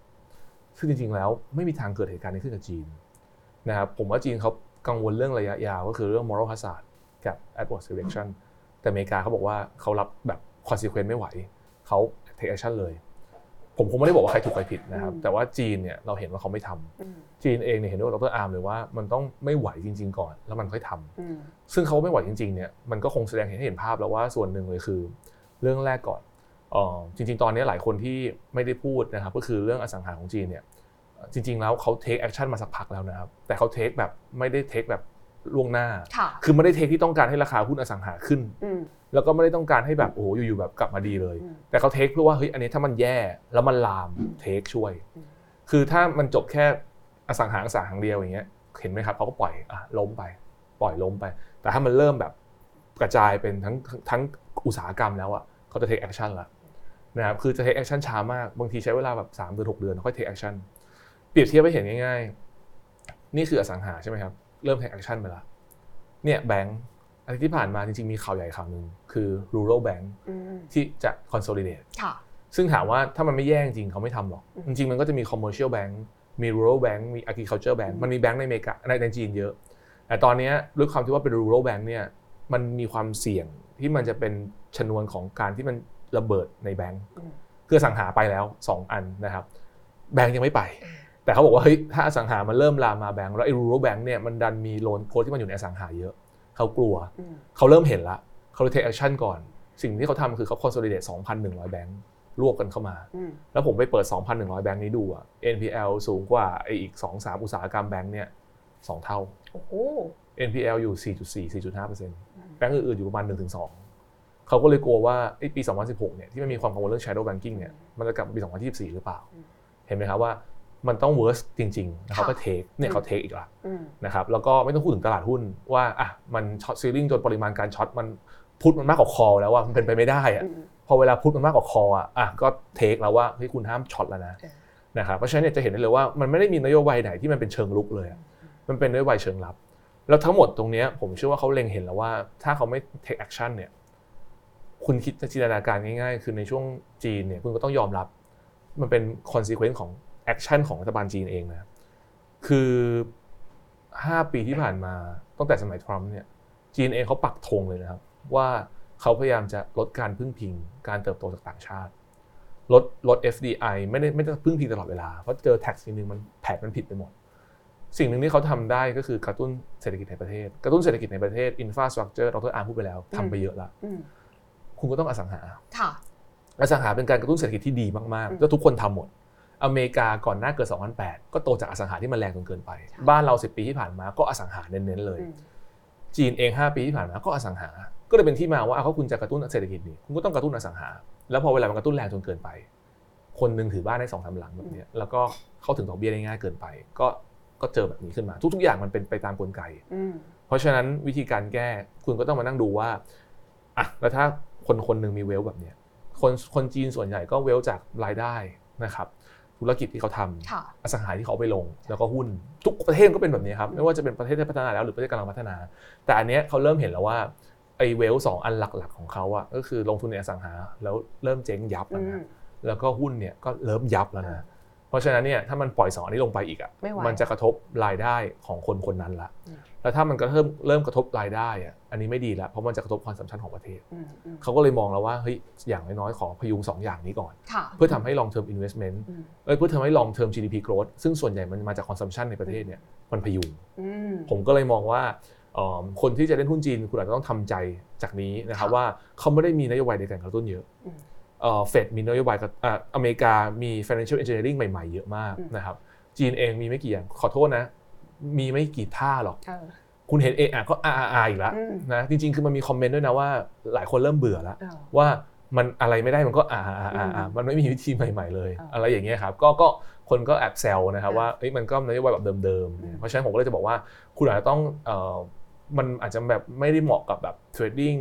ซึ่งจริงๆแล้วไม่มีทางเกิดเหตุการณ์นี้ขึ้นกับจีนนะครับผมว่าจีนเขากังวลเรื่องระยะยาวก็คือเรื่อง moral hazard กับ adverse selection แต่อเมริกาเขาบอกว่าเขารับแบบ consequence ไม่ไหวเขา take action เลย ผมคงไม่ได้บอกว่าใครถูกใครผิดนะครับอืมแต่ว่าจีนเนี่ยเราเห็นว่าเขาไม่ทำอืมจีนเองเนี่ยเห็นด้วยกับดรอาร์มเลยว่ามันต้องไม่ไหวจริง ๆ ก่อน แล้วมันค่อยทำอืมซึ่งเขาไม่ไหวจริงๆเนี่ยมันก็คงแสดงให้เห็นภาพแล้วว่าส่วนหนึ่งเลยคือ เรื่องแรกก่อนเออจริง ๆ ตอนนี้หลายคนที่ไม่ได้พูดนะครับก็คือเรื่องอสังหาของจีนเนี่ยเอ่อจริง ๆ แล้วเขา take action มาสักพักแล้วนะครับ แต่เขา take แบบไม่ได้ take แบบล่วงหน้าค่ะคือไม่ได้ take ที่ต้องการให้ราคาหุ้นอสังหาขึ้นอืมแล้วก็ไม่ได้ต้องการให้แบบโอ้โหอยู่ๆแบบกลับมาดีเลยอืมแต่เขาเทคเพื่อว่าเฮ้ยอันนี้ถ้ามันแย่แล้วมันลามเทคช่วยอืมคือถ้ามันจบแค่อสังหาอสังหาเดียวอย่างเงี้ย เห็นไหมครับเขาก็ปล่อยอะล้มไป ปล่อยล้มไป แต่ถ้ามันเริ่มแบบกระจายเป็นทั้งทั้งอุตสาหกรรมแล้วอะ เขาจะ take action ละนะครับคือจะ take action ช้ามากบางทีใช้เวลาแบบ3เดือน6เดือนค่อย take action เปรียบเทียบให้เห็นง่ายๆ นี่คืออสังหาใช่ไหมครับ เริ่ม take action ไปละเนี่ยแบงก์อาทิตย์ที่ผ่านมาจริง ๆ มีข่าวใหญ่ข่าวหนึ่งคือ rural bank อืมที่จะ consolidate ค่ะซึ่งถามว่าถ้ามันไม่แย่จริงเขาไม่ทำหรอกอืมจริง ๆ มันก็จะมี commercial bank มี rural bank มี agriculture bank มันมีแบงก์ในอเมริกาในในจีนเยอะ แต่ตอนเนี้ยด้วยความที่ว่าเป็น rural bank เนี่ยมันมีความเสี่ยงที่มันจะเป็น ชนวนของการที่มันระเบิดในแบงก์อืมคืออสังหาไปแล้ว 2 อันนะครับ แบงก์ยังไม่ไป แต่เขาบอกว่าเฮ้ยถ้าอสังหามันเริ่มลามมาแบงก์แล้วไอ้ rural bank เนี่ยมันดันมีโลนโค้ดที่มันอยู่ในอสังหาเยอะเขากลัวอืมเขาเริ่มเห็นละเขาเลย take action ก่อน สิ่งที่เขาทำคือเขา consolidate 2,100 แบงก์รวบกันเข้ามาอืมแล้วผมไปเปิด 2,100 แบงก์นี้ดูอะ NPL สูงกว่าไอ้อีก 2-3 อุตสาหกรรมแบงก์เนี่ยสองเท่าโอ้โห NPL อยู่ 4.4 4.5%แบงก์อื่นๆอยู่ประมาณ 1-2 เขาก็เลยกลัวว่าไอ้ปี 2016 เนี่ยที่มันมีความกังวลเรื่อง shadow banking เนี่ยมันจะกลับมาปี 2024 หรือเปล่าอืมเห็นไหมครับว่ามันต้อง worst จริงๆแล้วเขาก็ค่ะ take เนี่ยเขา take อีกละอืมนะครับแล้วก็ไม่ต้องพูดถึงตลาดหุ้นว่าอะมัน short selling จนปริมาณการ short มัน put มันมากกว่า call แล้วว่ามันเป็นไปไม่ได้อะอืมพอเวลา put มันมากกว่า call อะอะก็ take แล้วว่าเฮ้ยคุณห้าม short แล้วนะเออนะครับเพราะฉะนั้นเนี่ยจะเห็นได้เลยว่ามันไม่ได้มีนโยบายไหนที่มันเป็นเชิงลุกเลยอะมันเป็นนโยบายเชิงรับ แล้วทั้งหมดตรงเนี้ยผมเชื่อว่าเขาเล็งเห็นแล้วว่าถ้าเขาไม่ take action เนี่ย คุณคิดจินตนาการง่ายๆ คือในช่วงจีนเนี่ยคุณก็ต้องยอมรับ มันเป็น consequence ของ action ของรัฐบาลจีนเองนะ คือ 5 ปีที่ผ่านมาตั้งแต่สมัยทรัมป์เนี่ยจีนเองเขาปักธงเลยนะครับ ว่าเขาพยายามจะลดการพึ่งพิง การเติบโตจากต่างชาติ ลดลด FDI ไม่ได้ไม่ได้พึ่งพิงตลอดเวลา เพราะเจอ tax ทีนึงมันแผนมันผิดไปหมด สิ่งหนึ่งที่เขาทำได้ก็คือกระตุ้นเศรษฐกิจในประเทศ กระตุ้นเศรษฐกิจในประเทศ infrastructure ดรอาร์พูดไปแล้วทำไปเยอะละ คุณก็ต้องอสังหาค่ะอสังหาเป็นการกระตุ้นเศรษฐกิจที่ดีมากอืมๆแล้วทุกคนทำหมด อเมริกาก่อนหน้าเกิด 2008 ก็โตจากอสังหาที่มันแรงจนเกินไปใช่บ้านเรา 10 ปีที่ผ่านมาก็อสังหาเน้นๆเลยอืมจีนเอง 5 ปีที่ผ่านมาก็อสังหา ก็เลยเป็นที่มาว่าเอาเขาคุณจะกระตุ้นเศรษฐกิจนี่คุณก็ต้องกระตุ้นอสังหา แล้วพอเวลามันกระตุ้นแรงจนเกินไป คนหนึ่งถือบ้านได้สองสามหลังแบบเนี้ยแล้วก็เข้าถึงดอกเบี้ยได้ง่ายเกินไป ก็ก็เจอแบบนี้ขึ้นมา ทุกๆอย่างมันเป็นไปตามกลไกอืมเพราะฉะนั้นวิธีการแก้คุณก็ต้องมานั่งดูว่าอะแล้วถ้า คนคนหนึ่งมีเวลแบบเนี้ยคนคนจีนส่วนใหญ่ก็เวลจากรายได้นะครับธุรกิจที่เขาทำค่ะอสังหาที่เขาเอาไปลง แล้วก็หุ้นทุกประเทศก็เป็นแบบนี้ครับไม่ว่าจะเป็นประเทศที่พัฒนาแล้วหรือประเทศกำลังพัฒนา แต่อันเนี้ยเขาเริ่มเห็นแล้วว่าไอ้เวลสองอันหลักๆของเขาอะก็คือลงทุนในอสังหาแล้วเริ่มเจ๊งยับอืแล้วมนะแล้วก็หุ้นเนี่ยก็เริ่มยับแล้วนะเพ ราะฉะนั้นเนี่ยถ้ามันปล่อยสองอันนี้ลงไปอีกอะไม่ไหวมันจะกระทบรายได้ของคนคนนั้นละอืมแล้วถ้ามันก็เริ่มเริ่มกระทบรายได้อะอันนี้ไม่ดีละเพราะมันจะกระทบความสัมพันธ์ของประเทศอืมอืมเขาก็เลยมองแล้วว่าเฮ้ยอย่างน้อยๆขอพยุงสองอย่างนี้ก่อนค่ะเพื่อทำให้ long term investment อืมเอ้ยเพื่อทำให้ long term GDP growth ซึ่งส่วนใหญ่มันมาจาก consumption ในประเทศเนี่ยมันพยุงอืมผมก็เลยมองว่าเอ่อคนที่จะเล่นหุ้นจีนคุณอาจจะต้องทำใจจากนี้นะครับค่ะว่าเขาไม่ได้มีนโยบายในการกระตุ้นเยอะอืม เฟดมีนโยบายกระอะอเมริกามี financial engineering ใหม่ๆ เยอะมากอืมนะครับจีนเองมีไม่กี่อย่างขอโทษนะ มีไม่กี่ท่าหรอกเออคุณเห็นเอะอะก็อาอาอีกแล้วอืมนะจริง ๆ คือมันมีคอมเมนต์ด้วยนะว่าหลายคนเริ่มเบื่อแล้วเออว่ามันอะไรไม่ได้มันก็อ่าอ่าอ่าอ่าอืมมันไม่มีวิธีใหม่ ๆ เลยอ่าอะไรอย่างเงี้ยครับก็ก็คนก็แอบแซวนะครับอ่าว่าเอ้ยมันก็นโยบายแบบเดิมอืมๆ เพราะฉะนั้นผมก็เลยจะบอกว่าคุณอาจจะต้องเอ่อมันอาจจะแบบไม่ได้เหมาะกับแบบเทรดดิ้ง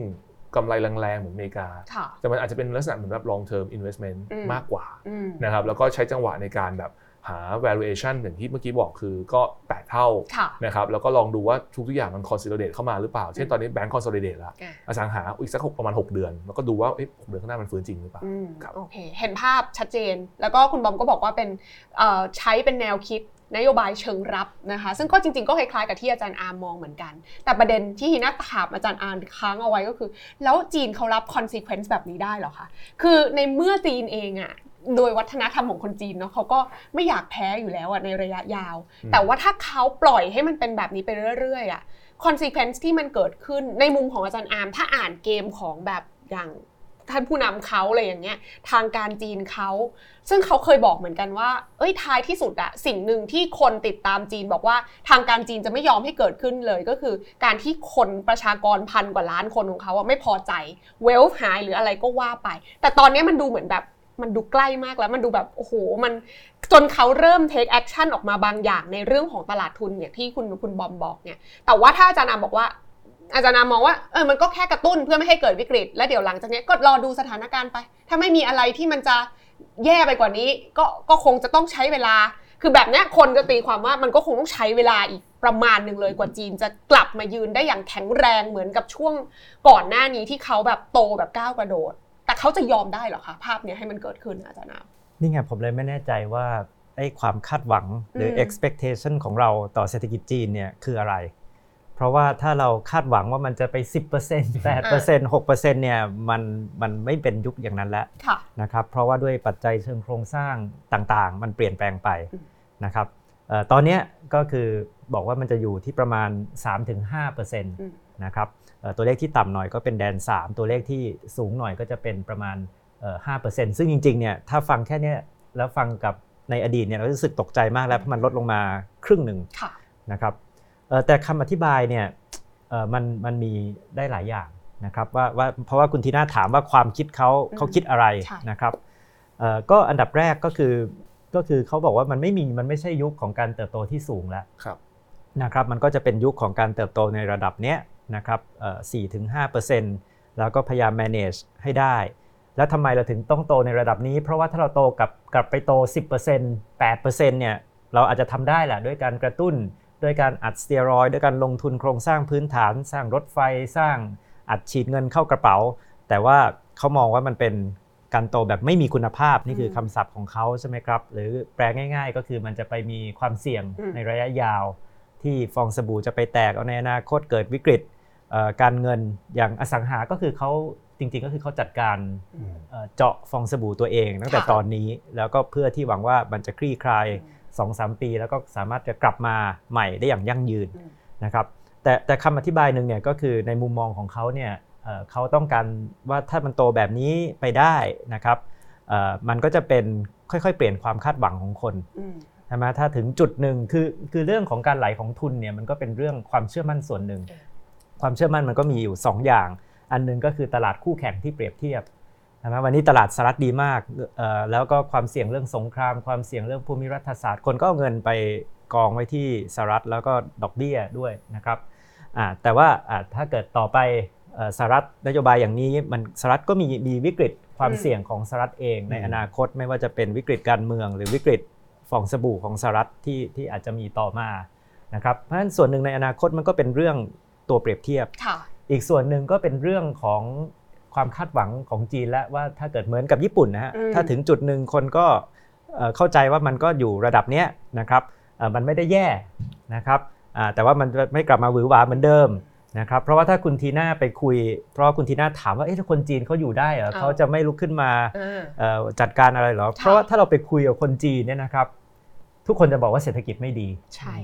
กำไรแรงๆเหมือนอเมริกาค่ะแต่มันอาจจะเป็นลักษณะเหมือนแบบ long term investment อืมมากกว่าอืมนะครับแล้วก็ใช้จังหวะในการแบบหา valuation อย่างที่เมื่อกี้บอกคือก็ 8 เท่าค่ะนะครับแล้วก็ลองดูว่าทุกๆอย่างมัน consolidate เข้ามาหรือเปล่า เช่นตอนนี้แบงก์ consolidate แล้วอะอสังหาอีกสักหกประมาณ 6 เดือน แล้วก็ดูว่าเอ๊ะหกเดือนข้างหน้ามันฟื้นจริงหรือเปล่าอืมครับโอเคเห็นภาพชัดเจน แล้วก็คุณบอมก็บอกว่าเป็นเอ่อใช้เป็นแนวคิด นโยบายเชิงรับนะคะ ซึ่งก็จริงๆ ก็คล้ายๆกับที่อาจารย์อาร์มมองเหมือนกัน แต่ประเด็นที่ฮีน่าถามอาจารย์อาร์มค้างเอาไว้ก็คือ แล้วจีนเขารับ consequence แบบนี้ได้เหรอคะ คือในเมื่อจีนเองอะโดยวัฒนธรรมของคนจีนเนาะเขาก็ไม่อยากแพ้อยู่แล้วอะในระยะยาวอืมแต่ว่าถ้าเขาปล่อยให้มันเป็นแบบนี้ไปเรื่อยๆอะ consequence ที่มันเกิดขึ้นในมุมของอาจารย์อาร์มถ้าอ่านเกมของแบบอย่าง ท่านผู้นำเขาอะไรอย่างเงี้ยทางการจีนเขาซึ่งเขาเคยบอกเหมือนกันว่า เอ้ยท้ายที่สุดอะสิ่งหนึ่งที่คนติดตามจีนบอกว่าทางการจีนจะไม่ยอมให้เกิดขึ้นเลยก็คือ การที่คนประชากรพันกว่าล้านคนของเขาอะไม่พอใจเวลหายหรืออะไรก็ว่าไป แต่ตอนนี้มันดูเหมือนแบบมันดูใกล้มากแล้วมันดูแบบโอ้โหมันจนเขาเริ่ม take action ออกมาบางอย่างในเรื่องของตลาดทุนเนี่ยที่คุณคุณบอมบอกเนี่ยแต่ว่าถ้าอาจารย์อามบอกว่า อาจารย์นามองว่าเออมันก็แค่กระตุ้นเพื่อไม่ให้เกิดวิกฤต และเดี๋ยวหลังจากเนี้ยก็รอดูสถานการณ์ไป ถ้าไม่มีอะไรที่มันจะแย่ไปกว่านี้ ก็ก็คงจะต้องใช้เวลา คือแบบเนี้ยคนจะตีความว่ามันก็คงต้องใช้เวลาอีกประมาณหนึ่งเลยกว่าจีนจะกลับมายืนได้อย่างแข็งแรงเหมือนกับช่วงก่อนหน้านี้ที่เขาแบบโตแบบก้าวกระโดด แต่เขาจะยอมได้เหรอคะภาพเนี้ยให้มันเกิดขึ้นอาจารย์นามนี่ไงผมเลยไม่แน่ใจว่าไอ้ความคาดหวังหรือม expectation ของเราต่อเศรษฐกิจจีนเนี่ยคืออะไรเพ ราะว่าถ้าเราคาดหวังว่ามันจะไป 10% 8% 6%เนี่ยมันมันไม่เป็นยุคอย่างนั้นแล้วค่ะนะครับเพราะว่าด้วยปัจจัยเชิงโครงสร้างต่างๆ มันเปลี่ยนแปลงไปอืมนะครับเอ่อตอนเนี้ยก็คือบอกว่ามันจะอยู่ที่ประมาณ 3-5%นอืมะครับเอ่อตัวเลขที่ต่ำหน่อยก็เป็นแดน 3 ตัวเลขที่สูงหน่อยก็จะเป็นประมาณเอ่อ5%ซึ่งจริงๆเนี่ยถ้าฟังแค่เนี้ยแล้วฟังกับในอดีตเนี่ยเรารู้สึกตกใจมากแล้วเพราะมันลดลงมาครึ่งหนึ่งค่ะนะครับเอ่อ แต่คำอธิบายเนี่ยเอ่อมันมันมีได้หลายอย่างนะครับว่าว่าเพราะว่าคุณทีน่าถามว่าความคิดเขาอืมเขาคิดอะไรใช่นะครับเอ่อก็อันดับแรกก็คือก็คือเขาบอกว่ามันไม่มีมันไม่ใช่ยุคของการเติบโตที่สูงแล้วครับนะครับมันก็จะเป็นยุคของการเติบโตในระดับเนี้ยนะครับเอ่อ4-5%แล้วก็พยายาม manage ให้ได้ แล้วทำไมเราถึงต้องโตในระดับนี้ เพราะว่าถ้าเราโตกับกลับไปโต 10% 8%เนี่ยเราอาจจะทำได้แหละด้วยการกระตุ้น ด้วยการอัดสเตียรอยด์ด้วยการลงทุนโครงสร้างพื้นฐาน สร้างรถไฟสร้างอัดฉีดเงินเข้ากระเป๋า แต่ว่าเขามองว่ามันเป็นการโตแบบไม่มีคุณภาพนี่คือคำศัพท์ของเขาใช่ไหมครับ หรือแปลง่าย ๆ ก็คือมันจะไปมีความเสี่ยงอืมในระยะยาว ที่ฟองสบู่จะไปแตกเอาในอนาคตเกิดวิกฤตเอ่อการเงินอย่างอสังหาก็คือเขาจริงๆก็คือเขาจัดการเอ่อเจาะฟองสบู่ตัวเองตั้งแต่ค่ะตอนนี้ แล้วก็เพื่อที่หวังว่ามันจะคลี่คลาย 2-3ปี แล้วก็สามารถจะกลับมาใหม่ได้อย่างยั่งยืนอืมนะครับแต่แต่คำอธิบายหนึ่งเนี่ยก็คือในมุมมองของเขาเนี่ยเอ่อเขาต้องการว่าถ้ามันโตแบบนี้ไปได้นะครับเอ่อมันก็จะเป็นค่อยๆ เปลี่ยนความคาดหวังของคนอืมใช่ไหมถ้าถึงจุดหนึ่งคือคือเรื่องของการไหลของทุนเนี่ยมันก็เป็นเรื่องความเชื่อมั่นส่วนหนึ่งเออความเชื่อมั่นมันก็มีอยู่ 2 อย่าง อันหนึงก็คือตลาดคู่แข่งที่เปรียบเทียบ ใช่ไหมวันนี้ตลาดสหรัฐดีมากเอ่อแล้วก็ความเสี่ยงเรื่องสงคราม ความเสี่ยงเรื่องภูมิรัฐศาสตร์ คนก็เอาเงินไปกองไว้ที่สหรัฐแล้วก็ดอกเบี้ยด้วยนะครับอ่าแต่ว่าอ่าถ้าเกิดต่อไปเอ่อสหรัฐนโยบายอย่างนี้มันสหรัฐก็มีมีวิกฤตความอืมเสี่ยงของสหรัฐเองในอืมอนาคตไม่ว่าจะเป็นวิกฤตการเมือง หรือวิกฤตฟองสบู่ของสหรัฐที่ที่อาจจะมีต่อมานะครับเพราะฉะนั้นส่วนหนึ่งในอนาคตมันก็เป็นเรื่องตัวเปรียบเทียบค่ะอีกส่วนหนึ่งก็เป็นเรื่องของ ความคาดหวังของจีนและว่าถ้าเกิดเหมือนกับญี่ปุ่นนะฮะอืมถ้าถึงจุดหนึ่งคนก็เอ่อเข้าใจว่ามันก็อยู่ระดับเนี้ยนะครับเอ่อมันไม่ได้แย่นะครับอ่าแต่ว่ามันไม่กลับมาหวือหวาเหมือนเดิมนะครับเพราะว่าถ้าคุณทีน่าไปคุย เพราะว่าคุณทีน่าถามว่าเอ๊ะถ้าคนจีนเขาอยู่ได้เหรออ่าเขาจะไม่ลุกขึ้นมาอ่าเอ่อจัดการอะไรเหรอค่ะเพราะว่าถ้าเราไปคุยกับคนจีนเนี่ยนะครับ ทุกคนจะบอกว่าเศรษฐกิจไม่ดีใช่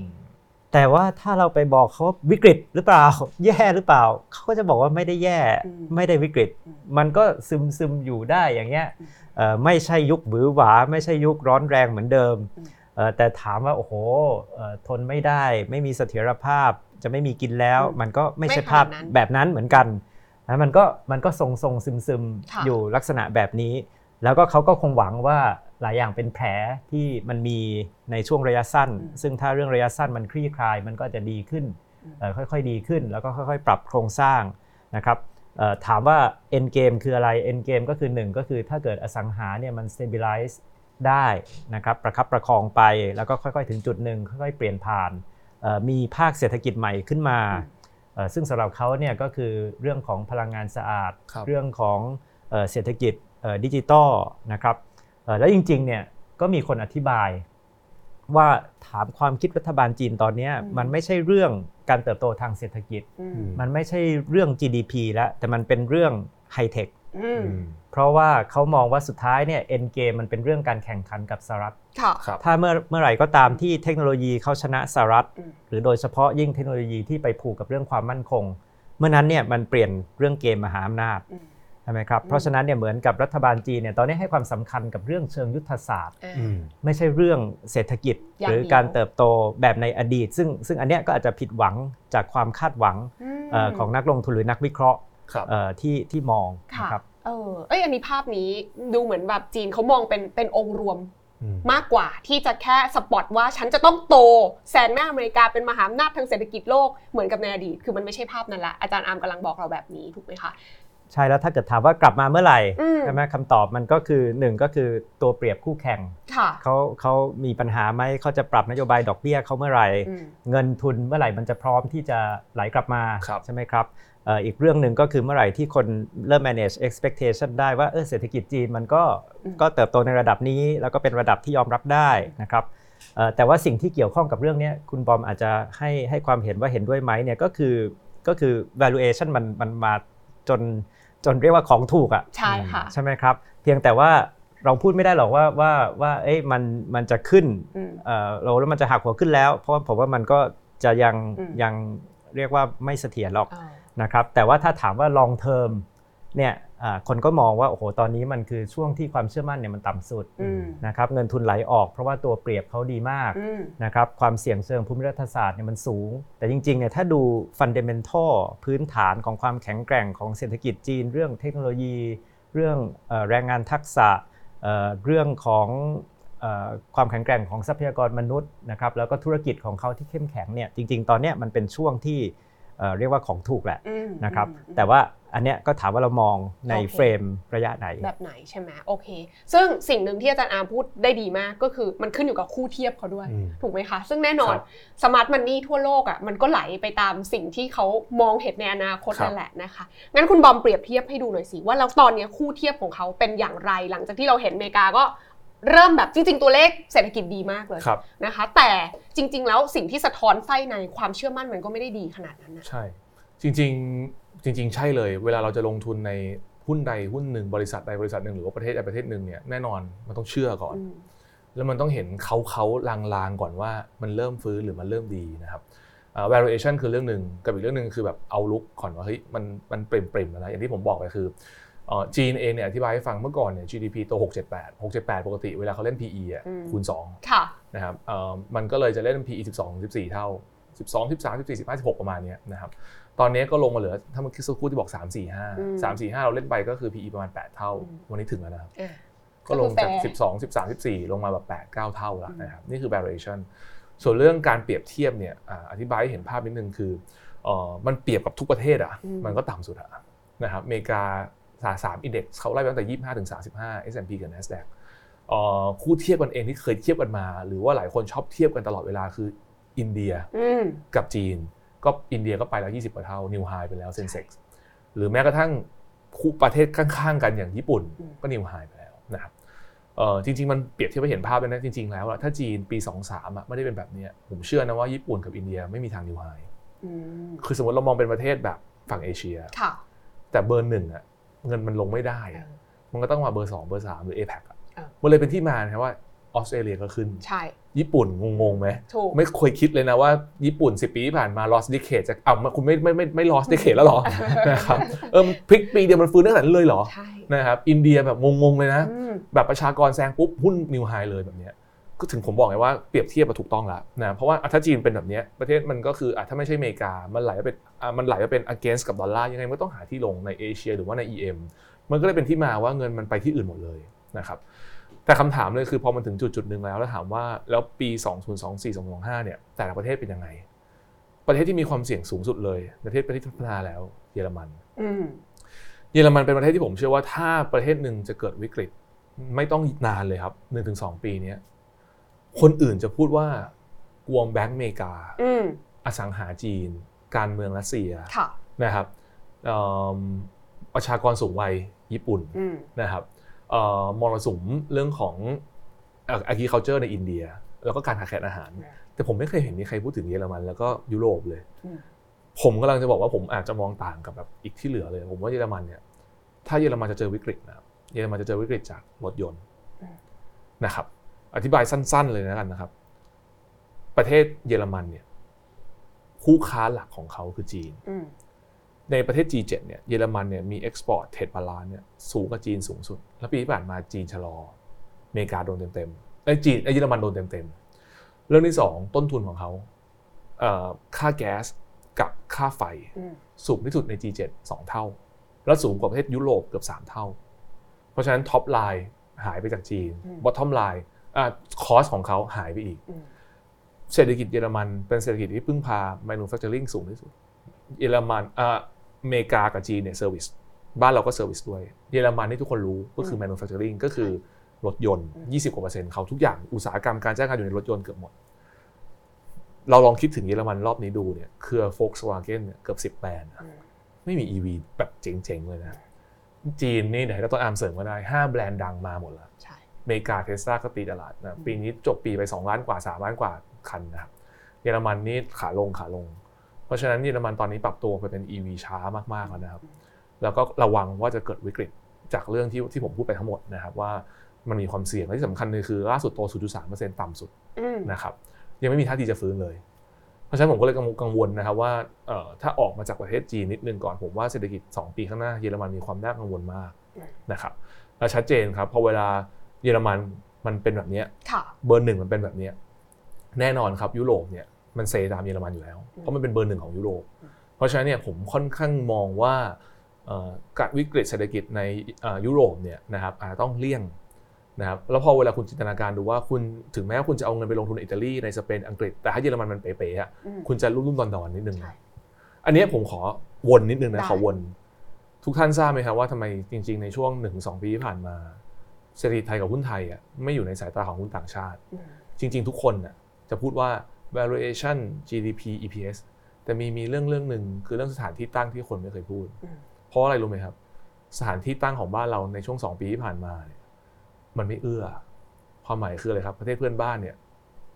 แต่ว่าถ้าเราไปบอกเขาว่าวิกฤตหรือเปล่า แย่หรือเปล่า เขาก็จะบอกว่าไม่ได้แย่อืมไม่ได้วิกฤตอืมมันก็ซึมซึมอยู่ได้อย่างเงี้ยอืมเอ่อไม่ใช่ยุคหวือหวา ไม่ใช่ยุคร้อนแรงเหมือนเดิมอืมเอ่อแต่ถามว่าโอ้โหเอ่อทนไม่ได้ ไม่มีเสถียรภาพจะไม่มีกินแล้วอืมมันก็ไม่ใช่ไม่ขนาดภาพนั้นแบบนั้นเหมือนกันนะมันก็มันก็ทรงทรงซึมซึมค่ะอยู่ลักษณะแบบนี้ แล้วก็เขาก็คงหวังว่า หลายอย่างเป็นแผลที่มันมีในช่วงระยะสั้นอืมซึ่งถ้าเรื่องระยะสั้นมันคลี่คลายมันก็จะดีขึ้นอืมเอ่อค่อยๆดีขึ้น แล้วก็ค่อยๆ ปรับโครงสร้างนะครับเอ่อถามว่า end game คืออะไร end game ก็คือหนึ่งก็คือถ้าเกิดอสังหาเนี่ยมัน stabilize ได้นะครับประคับประคองไปแล้วก็ค่อยๆ ถึงจุดหนึ่งค่อยๆ เปลี่ยนผ่านเอ่อมีภาคเศรษฐกิจใหม่ขึ้นมาอืมเอ่อซึ่งสำหรับเขาเนี่ยก็คือเรื่องของพลังงานสะอาดครับเรื่องของเอ่อเศรษฐกิจเอ่อดิจิตอลนะครับเอ่อ แล้วจริงๆเนี่ยก็มีคนอธิบาย ว่าถามความคิดรัฐบาลจีนตอนเนี้ยอืมมันไม่ใช่เรื่องการเติบโตทางเศรษฐกิจอืมมมันไม่ใช่เรื่อง GDP แล้วแต่มันเป็นเรื่องไฮเทคอืมอืมเพราะว่าเขามองว่าสุดท้ายเนี่ยเอ็นเกมมันเป็นเรื่องการแข่งขันกับสหรัฐค่ะครับถ้าเมื่อเมื่อไหร่ก็ตามที่เทคโนโลยีเขาชนะสหรัฐอืมหรือโดยเฉพาะยิ่งเทคโนโลยีที่ไปผูกกับเรื่องความมั่นคง เมื่อนั้นเนี่ยมันเปลี่ยนเรื่องเกมมหาอำนาจอืมใช่ไหมครับอืมเพราะฉะนั้นเนี่ยเหมือนกับรัฐบาลจีนเนี่ยตอนนี้ให้ความสำคัญกับเรื่องเชิงยุทธศาสตร์อ่าอืมไม่ใช่เรื่องเศรษฐกิจอย่างหรือเดียวการเติบโตแบบในอดีต ซึ่งซึ่งอันเนี้ยก็อาจจะผิดหวังจากความคาดหวังเอ่อของนักลงทุนหรือนักวิเคราะห์ครับเอ่อที่ที่มองค่ะนะครับเออเอ้ยอันนี้ภาพนี้ดูเหมือนแบบจีนเขามองเป็นเป็นองค์รวมอืมมากกว่าที่จะแค่สปอตว่าฉันจะต้องโตแซงหน้าอเมริกาเป็นมหาอำนาจทางเศรษฐกิจโลกเหมือนกับในอดีต คือมันไม่ใช่ภาพนั้นละอาจารย์อาร์มกำลังบอกเราแบบนี้ถูกไหมคะ ใช่แล้วถ้าเกิดถามว่ากลับมาเมื่อไหร่อืมใช่ไหมคำตอบมันก็คือหนึ่งก็คือตัวเปรียบคู่แข่งค่ะเขาเขามีปัญหาไหมเขาจะปรับนโยบายดอกเบี้ยเขาเมื่อไหร่อืมเงินทุนเมื่อไหร่มันจะพร้อมที่จะไหลกลับมาครับใช่ไหมครับเอ่ออีกเรื่องหนึ่งก็คือเมื่อไหร่ที่คนเริ่ม manage expectation ได้ว่าเออเศรษฐกิจจีนมันก็อืมก็เติบโตในระดับนี้ แล้วก็เป็นระดับที่ยอมรับได้นะครับเอ่อแต่ว่าสิ่งที่เกี่ยวข้องกับเรื่องเนี้ยคุณบอมอาจจะให้ให้ความเห็นว่าเห็นด้วยไหมเนี่ยก็คือก็คือ valuation มันมันมาจน จนเรียกว่าของถูกอะใช่ค่ะใช่ไหมครับ เพียงแต่ว่าเราพูดไม่ได้หรอกว่าว่าว่าเอ้ยมันมันจะขึ้นอืมเอ่อเราแล้วมันจะหักหัวขึ้นแล้ว เพราะว่าผมว่ามันก็จะยังอืมยังเรียกว่าไม่เสถียรหรอกอ่านะครับแต่ว่าถ้าถามว่า long term เนี่ยอ่า คนก็มองว่าโอ้โหตอนนี้มันคือช่วงที่ความเชื่อมั่นเนี่ยมันต่ำสุดอืมนะครับเงินทุนไหลออกเพราะว่าตัวเปรียบเขาดีมากอืมนะครับความเสี่ยงเชิงภูมิรัฐศาสตร์เนี่ยมันสูง แต่จริงๆเนี่ยถ้าดู fundamental พื้นฐานของความแข็งแกร่งของเศรษฐกิจจีน เรื่องเทคโนโลยี เรื่องเอ่อแรงงานทักษะเอ่อเรื่องของเอ่อความแข็งแกร่งของทรัพยากรมนุษย์นะครับแล้วก็ธุรกิจของเขาที่เข้มแข็งเนี่ยจริง ๆ ตอนเนี้ยมันเป็นช่วงที่เอ่อเรียกว่าของถูกแหละอืมนะครับอืมแต่ว่า อันเนี้ยก็ถามว่าเรามองในโอเค frame ระยะไหน แบบไหนใช่ไหมโอเค ซึ่งสิ่งหนึ่งที่อาจารย์อาร์มพูดได้ดีมากก็คือมันขึ้นอยู่กับคู่เทียบเขาด้วยอืมถูกไหมคะ ซึ่งแน่นอนครับ smart money ทั่วโลกอะมันก็ไหลไปตามสิ่งที่เขามองเห็นในอนาคตครับนั่นแหละนะคะ งั้นคุณบอมเปรียบเทียบให้ดูหน่อยสิว่าแล้วตอนเนี้ยคู่เทียบของเขาเป็นอย่างไร หลังจากที่เราเห็นอเมริกาก็เริ่มแบบจริง ๆ ตัวเลขเศรษฐกิจดีมากเลยครับนะคะ แต่จริง ๆ แล้วสิ่งที่สะท้อนไส้ในความเชื่อมั่นมันก็ไม่ได้ดีขนาดนั้นนะใช่จริง ๆ จริง ๆ ใช่เลย เวลาเราจะลงทุนในหุ้นใดหุ้นหนึ่งบริษัทใดบริษัทหนึ่งหรือว่าประเทศใดประเทศหนึ่งเนี่ยแน่นอนมันต้องเชื่อก่อนอืมแล้วมันต้องเห็นเขาเขาลางๆก่อนว่ามันเริ่มฟื้นหรือมันเริ่มดีนะครับอ่า valuation คือเรื่องหนึ่งกับอีกเรื่องหนึ่งคือแบบเอาลุกก่อนว่าเฮ้ยมันมันเปริ่มๆแล้วนะอย่างที่ผมบอกไปคือเอ่อจีนเองเนี่ยอธิบายให้ฟังเมื่อก่อนเนี่ย GDP โต678 678 ปกติเวลาเขาเล่น PE อะอืมคูณ2ค่ะนะครับเอ่อมันก็เลยจะเล่น PE 12 14 เท่า 12 13 14 15 16 ประมาณเนี้ยนะครับ ตอนนี้ก็ลงมาเหลือ ถ้าเมื่อกี้สักครู่ที่บอก3 4อืม5 3 4 5 เราเล่นไปก็คือ PE ประมาณ 8 เท่าอืมวันนี้ถึงแล้วนะครับอะก็ลงจากก็คือ12 13 14 ลงมาแบบ 8 9 เท่าแล้วอืมนะครับ นี่คือ valuation ส่วนเรื่องการเปรียบเทียบเนี่ยอ่าอธิบายให้เห็นภาพนิดนึงคือเอ่อมันเปรียบกับทุกประเทศอะ มันก็ต่ำสุดอะนะครับอเมริกาสาสามอินเด็กซ์เขาไล่ไปตั้งแต่25ถึง35 S&P กับ NASDAQ เอ่อคู่เทียบกันเองที่เคยเทียบกันมา หรือว่าหลายคนชอบเทียบกันตลอดเวลาคืออินเดียอืมกับจีน ก็อินเดียก็ไปแล้ว 20กว่าเท่านิวไฮไปแล้วเซนเซ็กซ์หรือแม้กระทั่งคู่ประเทศข้างๆกันอย่างญี่ปุ่นอืมก็นิวไฮไปแล้วนะครับเอ่อจริงๆ มันเปรียบเทียบให้เห็นภาพเลยนะจริง ๆ แล้วอะถ้าจีนปี 23อะไม่ได้เป็นแบบเนี้ยผมเชื่อนะว่าญี่ปุ่นกับอินเดียไม่มีทาง new highอืมคือสมมติเรามองเป็นประเทศแบบฝั่งเอเชียค่ะแต่เบอร์หนึ่งอะเงินมันลงไม่ได้อะเออมันก็ต้องมาเบอร์สองเบอร์สามหรือ APAC อะเออมันเลยเป็นที่มานะครับว่าออสเตรเลียก็ขึ้นใช่ ญี่ปุ่นงงๆไหมถูกไม่เคยคิดเลยนะว่าญี่ปุ่น 10 ปีที่ผ่านมา lost decade จะเอามาคุณไม่ไม่ไม่ไม่ lost decade แล้วเหรอนะครับเออมันพลิกปีเดียวมันฟื้นตั้งแต่นั้นเลยเหรอใช่นะครับอินเดียแบบงงๆเลยนะอืมแบบประชากรแซงปุ๊บหุ้น new high เลยแบบเนี้ยก็ถึงผมบอกไงว่าเปรียบเทียบมาถูกต้องแล้วนะเพราะว่าอะถ้าจีนเป็นแบบเนี้ยประเทศมันก็คืออะถ้าไม่ใช่อเมริกา มันไหลไปเป็นอะมันไหลไปเป็น against กับดอลลาร์ยังไงมันก็ต้องหาที่ลงในเอเชีย หรือว่าใน EM มันก็เลยเป็นที่มาว่าเงินมันไปที่อื่นหมดเลยนะครับ แต่คำถามเลยคือพอมันถึงจุดจุดๆหนึ่งแล้ว แล้วถามว่าแล้วปี 2024 2025เนี่ยแต่ละประเทศเป็นยังไง ประเทศที่มีความเสี่ยงสูงสุดเลยประเทศประเทศที่พัฒนาแล้วเยอรมันอืมเยอรมันเป็นประเทศที่ผมเชื่อว่าถ้าประเทศหนึ่งจะเกิดวิกฤต ไม่ต้องนานเลยครับหนึ่งถึงสองปีเนี้ยคนอื่นจะพูดว่ากวมแบงก์อเมริกาอืมอสังหาจีน การเมืองรัสเซียค่ะนะครับเอิ่มประชากรสูงวัยญี่ปุ่นอืมนะครับเอ่อ มรสุมเรื่องของเอ่อ agriculture ในอินเดีย แล้วก็การขาดแคลนอาหารอืมแต่ผมไม่เคยเห็นมีใครพูดถึงเยอรมัน แล้วก็ยุโรปเลยอืมผมกำลังจะบอกว่าผมอาจจะมองต่างกับแบบอีกที่เหลือเลย ผมว่าเยอรมันเนี่ย ถ้าเยอรมันจะเจอวิกฤตนะครับเยอรมันจะเจอวิกฤตจากรถยนต์นะครับ อธิบายสั้น ๆ เลยนะกันนะครับ ประเทศเยอรมันเนี่ยคู่ค้าหลักของเขาคือจีนอืม ในประเทศ G7 เนี่ยเยอรมันเนี่ยมี export trade balance เนี่ยสูงกว่าจีนสูงสุด แล้วปีที่ผ่านมาจีนชะลออเมริกาโดนเต็มๆไอ้ยจีนไอ้ยเยอรมันโดนเต็มๆ เรื่องที่สองต้นทุนของเขาเอ่อค่าแก๊สกับค่าไฟอืมสูงที่สุดใน G7 2 เท่า แล้วสูงกว่าประเทศยุโรปเกือบ 3 เท่า เพราะฉะนั้น top line หายไปจากจีนอืม bottom line cost ของเขาหายไปอีกอืมเศรษฐกิจเยอรมันเป็นเศรษฐกิจที่พึ่งพา manufacturing สูงที่สุด เยอรมัน อ่าอเมริกากับจีนเนี่ย service บ้านเราก็ service ด้วย เยอรมันที่ทุกคนรู้ก็คือ manufacturing ก็คือรถยนต์ 20กว่าเปอร์เซ็นต์เขาทุกอย่างอุตสาหกรรมการจ้างงานอยู่ในรถยนต์เกือบหมด เราลองคิดถึงเยอรมันรอบนี้ดูเนี่ยเครือ Volkswagen เนี่ยเกือบ10แบรนด์อะอืมไม่มี EV แบบเจ๋งๆเลยนะจีนนี่เดี๋ยวให้ดรอาร์มเสริมก็ได้ 5 แบรนด์ดังมาหมดแล้วใช่อเมริกาเทสลาก็ตีตลาดนะปีนี้จบปีไป 2 ล้านกว่า 3 ล้านกว่าคันนะครับเยอรมันนี่ขาลงขาลง เพราะฉะนั้นเยอรมันตอนนี้ปรับตัวไปเป็น EV ช้ามากๆแล้วนะครับ แล้วก็ระวังว่าจะเกิดวิกฤตจากเรื่องที่ที่ผมพูดไปทั้งหมดนะครับว่ามันมีความเสี่ยงและที่สำคัญเลยคือล่าสุดโต 0.3%ต่ำสุดอืมนะครับยังไม่มีท่าทีจะฟื้นเลย เพราะฉะนั้นผมก็เลยกังวลนะครับว่าเอ่อถ้าออกมาจากประเทศจีนนิดนึงก่อนผมว่าเศรษฐกิจ 2 ปีข้างหน้าเยอรมันมีความน่ากังวลมากนะครับและชัดเจนครับพอเวลาเยอรมันมันเป็นแบบเนี้ยค่ะเบอร์หนึ่งมันเป็นแบบเนี้ยแน่นอนครับยุโรปเนี่ย มันเซตามเยอรมันอยู่แล้ว เพราะมันเป็นเบอร์หนึ่งของยุโรป เพราะฉะนั้นเนี่ยผมค่อนข้างมองว่าเอ่อการวิกฤตเศรษฐกิจในเอ่อยุโรปเนี่ยนะครับอาจจะต้องเลี่ยงนะครับแล้วพอเวลาคุณจินตนาการดูว่าคุณถึงแม้ว่าคุณจะเอาเงินไปลงทุนในอิตาลีในสเปนอังกฤษแต่ถ้าเยอรมันมันเป๋ๆอะอืมคุณจะรุ่มๆดอนๆนิดนึงใช่นะอันเนี้ยผมขอวนนิดนึงนะได้ขอวนทุกท่านทราบไหมครับว่าทำไมจริง ๆในช่วง1-2ปีที่ผ่านมาเศรษฐกิจไทยกับหุ้นไทยอะไม่อยู่ในสายตาของหุ้นต่างชาติอืมจริง ๆ ทุกคนน่ะจะพูดว่า valuation GDP EPS แต่มีมีเรื่องเรื่องหนึ่งคือเรื่องสถานที่ตั้งที่คนไม่เคยพูดอืมเพราะอะไรรู้ไหมครับ สถานที่ตั้งของบ้านเราในช่วงสองปีที่ผ่านมาเนี่ยมันไม่เอื้อ ความหมายคืออะไรครับ ประเทศเพื่อนบ้านเนี่ย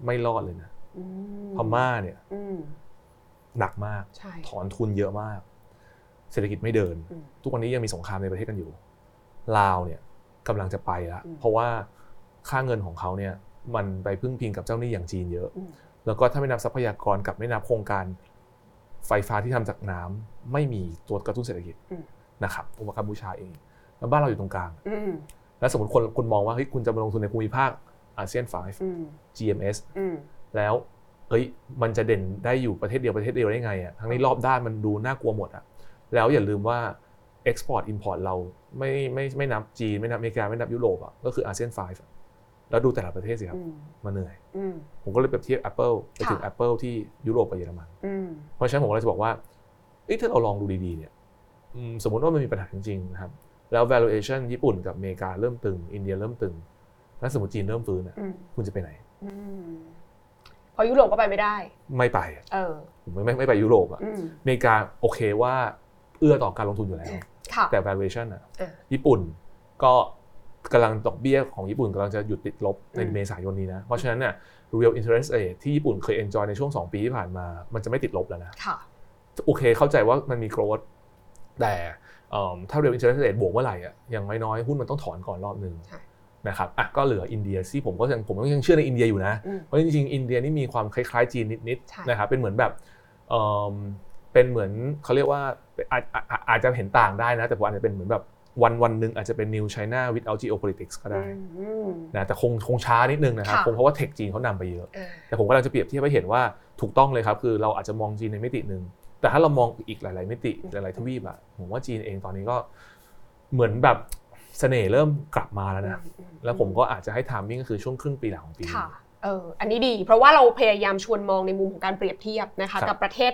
ไม่รอดเลยนะอืมพม่าเนี่ยอืมหนักมากใช่ถอนทุนเยอะมาก เศรษฐกิจไม่เดินอืมทุกวันนี้ยังมีสงครามในประเทศกันอยู่ลาวเนี่ยกำลังจะไปแล้วอืมเพราะว่าค่าเงินของเขาเนี่ยมันไปพึ่งพิงกับเจ้าหนี้อย่างจีนเยอะอืม แล้วก็ถ้าไม่นับทรัพยากรกับไม่นับโครงการไฟฟ้าที่ทำจากน้ำไม่มีตัวกระตุ้นเศรษฐกิจอืมนะครับอุปกรรมบูชาเอง แล้วบ้านเราอยู่ตรงกลางอืมแล้วสมมติคนคุณมองว่าเฮ้ยคุณจะมาลงทุนในภูมิภาคอาเซียนอืม5 GMS อืมแล้วเอ้ยมันจะเด่นได้อยู่ประเทศเดียวประเทศเดียวได้ไงอะทั้งนี้รอบด้านมันดูน่ากลัวหมดอะแล้วอย่าลืมว่า Export Import เราไม่ไม่ไม่นับจีนไม่นับอเมริกาไม่นับยุโรปอะก็คืออาเซียน5อะ แล้วดูแต่ละประเทศสิครับอืมมันเหนื่อยอืมผมก็เลยเปรียบเทียบ Apple ไปถึงค่ะ Apple ที่ยุโรปกับเยอรมันอืมเพราะฉะนั้นผมก็เลยจะบอกว่าเอ้ยถ้าเราลองดูดีๆเนี่ยอืมสมมติว่ามันมีปัญหาจริงๆนะครับ แล้ว valuation ญี่ปุ่นกับอเมริกาเริ่มตึง อินเดียเริ่มตึง แล้วสมมติจีนเริ่มฟื้นอะอืมคุณจะไปไหนอืมพอยุโรปก็ไปไม่ได้ ไม่ไปเออผมไม่ไม่ไม่ไปยุโรปอะอืมอเมริกาโอเคว่าเอื้อต่อการลงทุนอยู่แล้วค่ะแต่ valuation อะอะญี่ปุ่นก็ กำลังดอกเบี้ยของญี่ปุ่นกำลังจะหยุดติดลบในอืมเมษายนนี้นะ เพราะฉะนั้นเนี่ย real interest rate ที่ญี่ปุ่นเคย enjoy ในช่วง 2 ปีที่ผ่านมา มันจะไม่ติดลบแล้วนะค่ะโอเคเข้าใจว่ามันมี growth แต่เอิ่มถ้า real interest rate บวกเมื่อไหร่อะอย่างน้อยๆหุ้นมันต้องถอนก่อนรอบหนึ่งใช่นะครับอะก็เหลืออินเดียที่ผมก็ยังผมก็ยังเชื่อในอินเดียอยู่นะอืมเพราะจริงๆอินเดียนี่มีความคล้ายๆจีนนิดใช่ๆนะครับเป็นเหมือนแบบเอิ่มเป็นเหมือนเขาเรียกว่าอาจอาจอาจอาจจะเห็นต่างได้นะ แต่ผมอาจจะเป็นเหมือนแบบ วันวันหนึ่งอาจจะเป็น new China without geopolitics ก็ได้อืมนะแต่คงคงช้านิดนึงนะครับค่ะคงเพราะว่าเทคจีนเขานำไปเยอะอ่าแต่ผมกำลังจะเปรียบเทียบให้เห็นว่าถูกต้องเลยครับ คือเราอาจจะมองจีนในมิติหนึ่งแต่ถ้าเรามองอีกหลาย ๆ มิติหลาย ๆ ทวีปอะผมว่าจีนเองตอนนี้ก็เหมือนแบบเสน่ห์เริ่มกลับมาแล้วนะอืมแล้วผมก็อาจจะให้ทามมิ่งก็คือช่วงครึ่งปีหลังของปีนี้ค่ะเอออันนี้ดี เพราะว่าเราพยายามชวนมองในมุมของการเปรียบเทียบนะคะครับกับประเทศ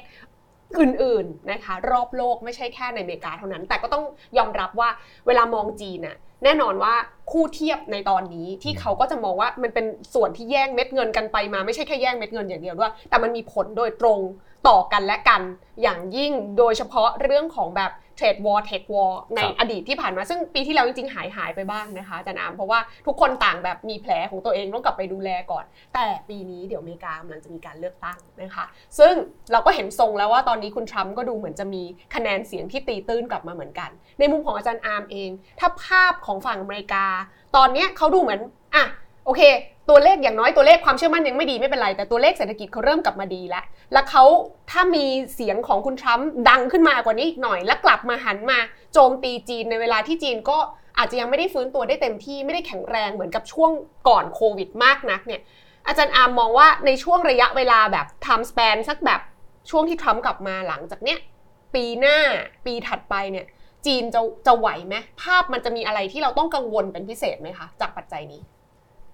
อื่นๆนะคะรอบโลกไม่ใช่แค่ในอเมริกาเท่านั้น แต่ก็ต้องยอมรับว่าเวลามองจีนน่ะแน่นอนว่าคู่เทียบในตอนนี้ที่เขาก็จะมองว่ามันเป็นส่วนที่แย่งเม็ดเงินกันไปมาไม่ใช่แค่แย่งเม็ดเงินอย่างเดียวด้วยแต่มันมีผลโดยตรงต่อกันและกัน อย่างยิ่งโดยเฉพาะเรื่องของแบบ เทรดวอร์เทควอร์ในครับอดีตที่ผ่านมาซึ่งปีที่แล้วจริงๆ หายหายไปบ้างนะคะอาจารย์อามเพราะว่าทุกคนต่างแบบมีแผลของตัวเองต้องกลับไปดูแลก่อน แต่ปีนี้เดี๋ยวอเมริกากำลังจะมีการเลือกตั้งนะคะซึ่งเราก็เห็นทรงแล้วว่าตอนนี้คุณทรัมป์ก็ดูเหมือนจะมีคะแนนเสียงที่ตีตื้นกลับมาเหมือนกัน ในมุมของอาจารย์อาร์มเอง ถ้าภาพของฝั่งอเมริกา ตอนเนี้ยเขาดูเหมือนอะโอเค ตัวเลขอย่างน้อยตัวเลขความเชื่อมั่นยังไม่ดีไม่เป็นไร แต่ตัวเลขเศรษฐกิจเขาเริ่มกลับมาดีแล้ว แล้วเขาถ้ามีเสียงของคุณทรัมป์ดังขึ้นมากว่านี้อีกหน่อย แล้วกลับมาหันมาโจมตีจีนในเวลาที่จีนก็อาจจะยังไม่ได้ฟื้นตัวได้เต็มที่ไม่ได้แข็งแรงเหมือนกับช่วงก่อนโควิดมากนักเนี่ยอาจารย์อาร์มมองว่าในช่วงระยะเวลาแบบ time span สักแบบช่วงที่ทรัมป์กลับมาหลังจากเนี้ยปีหน้าปีถัดไปเนี่ยจีนจะจะไหวไหมภาพมันจะมีอะไรที่เราต้องกังวลเป็นพิเศษไหมคะ จากปัจจัยนี้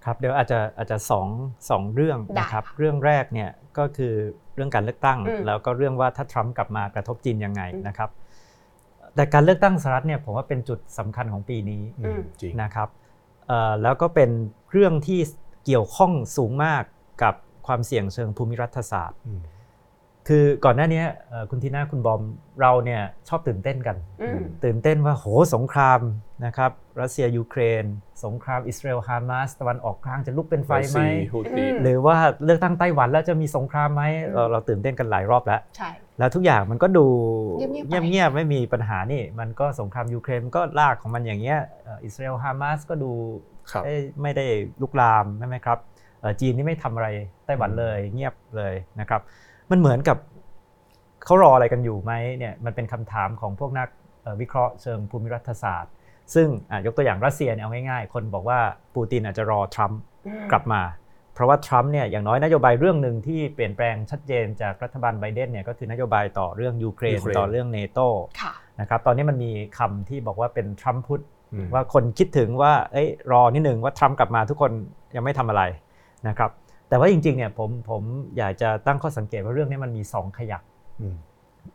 ครับเดี๋ยวอาจจะอาจจะสองสองเรื่องนะครับได้ค่ะเรื่องแรกเนี่ยก็คือเรื่องการเลือกตั้งอืมแล้วก็เรื่องว่าถ้าทรัมป์กลับมากระทบจีนยังไงอืมนะครับ แต่การเลือกตั้งสหรัฐเนี่ยผมว่าเป็นจุดสำคัญของปีนี้อืมจริงนะครับเอ่อแล้วก็เป็นเรื่องที่เกี่ยวข้องสูงมากกับความเสี่ยงเชิงภูมิรัฐศาสตร์อืมคือก่อนหน้านี้เอ่อคุณทีน่าคุณบอมเราเนี่ยชอบตื่นเต้นกันอืมตื่นเต้นว่าโหสงครามนะครับรัสเซียยูเครน สงครามอิสราเอลฮามาสตะวันออกกลางจะลุกเป็นไฟไหมฮูตีอืมหรือว่าเลือกตั้งไต้หวันแล้วจะมีสงครามไหมเราเราตื่นเต้นกันหลายรอบแล้วใช่แล้วทุกอย่างมันก็ดูเงียบๆไปเงียบๆไม่มีปัญหานี่ มันก็สงครามยูเครนมันก็ลากของมันอย่างเงี้ยเอ่ออิสราเอลฮามาสก็ดูครับเอ้ยไม่ได้ลุกลามใช่ไหมครับเอ่อจีนนี่ไม่ทำอะไรไต้หวันเลยเงียบเลยนะครับ มันเหมือนกับเขารออะไรกันอยู่ไหมเนี่ยมันเป็นคำถามของพวกนักเอ่อวิเคราะห์เชิงภูมิรัฐศาสตร์ ซึ่งอะยกตัวอย่างรัสเซียเนี่ยเอาง่ายๆ คนบอกว่าปูตินอาจจะรอทรัมป์อืมกลับมา เพราะว่าทรัมป์เนี่ยอย่างน้อยนโยบายเรื่องหนึ่งที่เปลี่ยนแปลงชัดเจนจากรัฐบาลไบเดนเนี่ยก็คือนโยบายต่อเรื่องยูเครนยูเครนต่อเรื่องเนโตค่ะนะครับตอนนี้มันมีคำที่บอกว่าเป็น Trump put อืมว่าคนคิดถึงว่าเอ้ยรอนิดหนึ่งว่าทรัมป์กลับมาทุกคนยังไม่ทำอะไรนะครับแต่ว่าจริงๆเนี่ยผมผมอยากจะตั้งข้อสังเกตว่าเรื่องนี้มันมี 2 ขยักอืม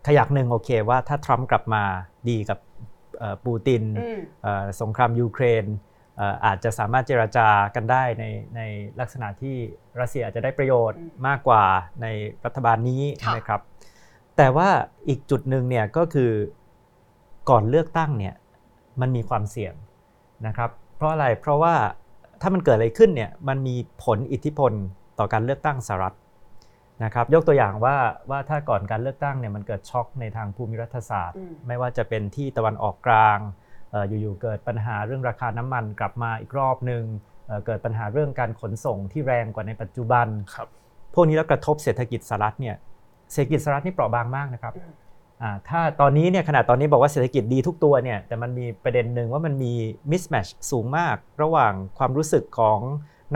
ขยักหนึ่งโอเคว่าถ้าทรัมป์กลับมาดีกับเอ่อ ปูตินอืมเอ่อสงครามยูเครนเอ่ออาจจะสามารถเจราจากันได้ในในลักษณะที่รัสเซียอาจจะได้ประโยชน์อืมมากกว่าในรัฐบาลนี้ค่ะนะครับ แต่ว่าอีกจุดหนึ่งเนี่ยก็คือก่อนเลือกตั้งเนี่ยมันมีความเสี่ยงนะครับ เพราะอะไรเพราะว่าถ้ามันเกิดอะไรขึ้นเนี่ยมันมีผลอิทธิพลต่อการเลือกตั้งสหรัฐ นะครับยกตัวอย่างว่าว่าถ้าก่อนการเลือกตั้งเนี่ยมันเกิดช็อกในทางภูมิรัฐศาสตร์อืมไม่ว่าจะเป็นที่ตะวันออกกลางเอ่ออยู่ๆเกิดปัญหาเรื่องราคาน้ำมันกลับมาอีกรอบหนึ่งเอ่อเกิดปัญหาเรื่องการขนส่งที่แรงกว่าในปัจจุบันครับพวกนี้แล้วกระทบเศรษฐกิจสหรัฐเนี่ยเศรษฐกิจสหรัฐนี่เปราะบางมากนะครับอืมอ่าถ้าตอนนี้เนี่ยขนาดตอนนี้บอกว่าเศรษฐกิจดีทุกตัวเนี่ยแต่มันมีประเด็นหนึ่งว่ามันมี mismatch สูงมาก ระหว่างความรู้สึกของ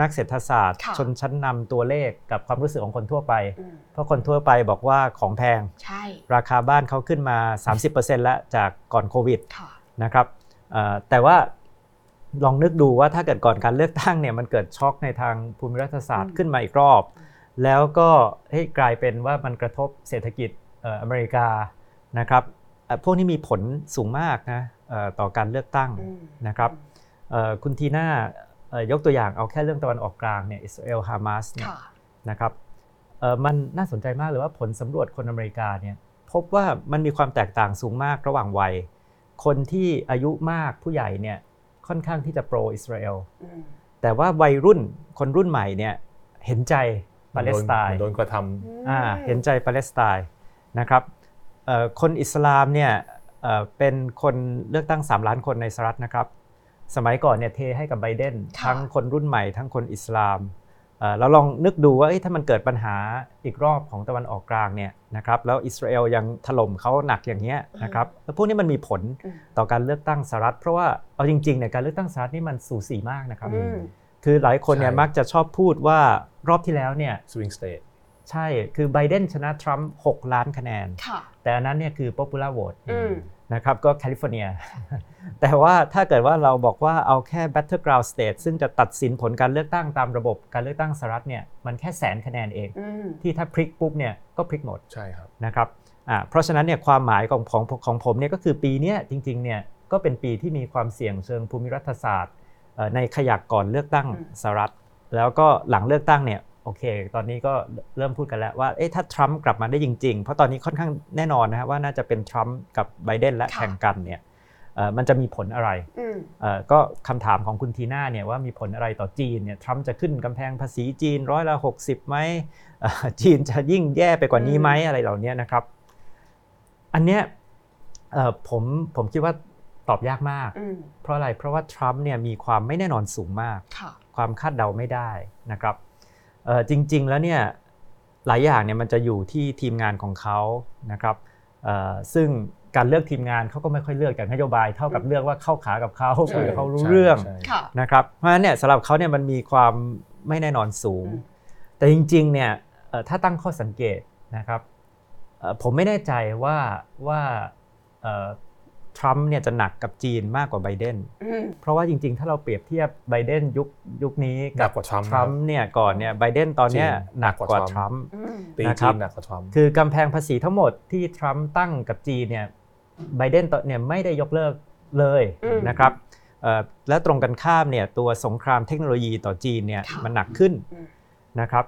นักเศรษฐศาสตร์ค่ะชนชั้นนำตัวเลขกับความรู้สึกของคนทั่วไปอืมเพราะคนทั่วไปบอกว่าของแพงใช่ราคาบ้านเขาขึ้นมา 30%แล้วจากก่อนโควิดค่ะนะครับเอ่อแต่ว่าลองนึกดูว่าถ้าเกิดก่อนการเลือกตั้งเนี่ยมันเกิดช็อกในทางภูมิรัฐศาสตร์อืมขึ้นมาอีกรอบ แล้วก็เฮ้ยกลายเป็นว่ามันกระทบเศรษฐกิจเอ่ออเมริกานะครับเอ่อพวกนี้มีผลสูงมากนะเอ่อต่อการเลือกตั้งอืมนะครับเอ่อคุณทีน่าเอ่อ ยกตัวอย่างเอาแค่เรื่องตะวันออกกลางเนี่ยอิสราเอลฮามาสเนี่ยค่ะนะครับเอ่อมันน่าสนใจมากเลยว่าผลสำรวจคนอเมริกาเนี่ยพบว่ามันมีความแตกต่างสูงมากระหว่างวัย คนที่อายุมากผู้ใหญ่เนี่ยค่อนข้างที่จะโปรอิสราเอลอืมแต่ว่าวัยรุ่นคนรุ่นใหม่เนี่ยเห็นใจปาเลสไตน์โดนกระทอ่าเห็นใจปาเลสไตน์นะครับเอ่อคนอิสลามเนี่ยเอ่อเป็นคนเลือกตั้ง 3 ล้านคนในสหรัฐนะครับ สมัยก่อนเนี่ยเทให้กับไบเดนค่ะทั้งคนรุ่นใหม่ทั้งคนอิสลามเอ่อเราลองนึกดูว่าเอ้ยถ้ามันเกิดปัญหาอีกรอบของตะวันออกกลางเนี่ยนะครับแล้วอิสราเอลยังถล่มเขาหนักอย่างเงี้ยนะครับแล้วพวกนี้มันมีผลอืมต่อการเลือกตั้งสหรัฐ เพราะว่าเอาจริงๆเนี่ยการเลือกตั้งสหรัฐนี่มันสูสีมากนะครับอืมคือหลายคนเนี่ยใช่มักจะชอบพูดว่ารอบที่แล้วเนี่ยำ swing state ใช่คือไบเดนชนะทรัมป์6ล้านคะแนนค่ะแต่อันนั้นเนี่ยคือ popular vote อืม นะครับก็แคลิฟอร์เนีย แต่ว่าถ้าเกิดว่าเราบอกว่าเอาแค่ battleground state ซึ่งจะตัดสินผลการเลือกตั้งตามระบบการเลือกตั้งสหรัฐเนี่ยมันแค่แสนคะแนนเองอืมที่ถ้าพลิกปุ๊บเนี่ยก็พลิกหมดใช่ครับนะครับอ่าเพราะฉะนั้นเนี่ยความหมายของของของผมเนี่ยก็คือปีเนี้ยจริงๆเนี่ยก็เป็นปีที่มีความเสี่ยงเชิงภูมิรัฐศาสตร์เอ่อในขยักก่อนเลือกตั้งอืมสหรัฐ แล้วก็หลังเลือกตั้งเนี่ย โอเค ตอนนี้ก็เริ่มพูดกันแล้วว่าเอ๊ะถ้าทรัมป์กลับมาได้จริง ๆ เพราะตอนนี้ค่อนข้างแน่นอนนะฮะว่าน่าจะเป็นทรัมป์กับไบเดนและค่ะแข่งกันเนี่ยเอ่อมันจะมีผลอะไรอืมเอ่อก็คำถามของคุณทีน่าเนี่ยว่ามีผลอะไรต่อจีนเนี่ยทรัมป์จะขึ้นกำแพงภาษีจีนร้อยละ60ไหมเอ่อจีนจะยิ่งแย่ไปกว่านี้ไหมอะไรเหล่านี้นะครับ อันเนี้ยเอ่อผมผมคิดว่าตอบยากมากอืมเพราะอะไรเพราะว่าทรัมป์เนี่ยมีความไม่แน่นอนสูงมากค่ะความคาดเดาไม่ได้นะครับเอ่อ จริง ๆ แล้วเนี่ยหลายอย่างเนี่ยมันจะอยู่ที่ทีมงานของเขานะครับเอ่อซึ่งการเลือกทีมงานเขาก็ไม่ค่อยเลือกจากนโยบายเท่ากับเลือกว่าเข้าขากับเขาใช่คุยกับเขารู้ใช่เรื่องใช่ค่ะนะครับเพราะฉะนั้นเนี่ยสำหรับเขาเนี่ยมันมีความไม่แน่นอนสูงอืมแต่จริงๆเนี่ยเอ่อถ้าตั้งข้อสังเกตนะครับเอ่อผมไม่แน่ใจว่าว่าเอ่อ ทรัมป์เนี่ยจะหนักกับจีนมากกว่าไบเดนอืมเพราะว่าจริงๆ ถ้าเราเปรียบเทียบไบเดนยุคยุคนี้หนักกว่าทรัมป์ทรัมป์เนี่ยก่อนเนี่ยไบเดนตอนเนี้ยจริงหนักกว่าหนักกว่าทรัมป์อืมตีนะครัจีบนหนักกว่าทรัมป์คือกำแพงภาษีทั้งหมดที่ทรัมป์ตั้งกับจีนเนี่ยไบเดนตอนเนี่ยไม่ได้ยกเลิกเลยอืมนะครับเอ่อและตรงกันข้ามเนี่ยตัวสงครามเทคโนโลยีต่อจีนเนี่ยค่ะมันหนักขึ้นอืมนะครับ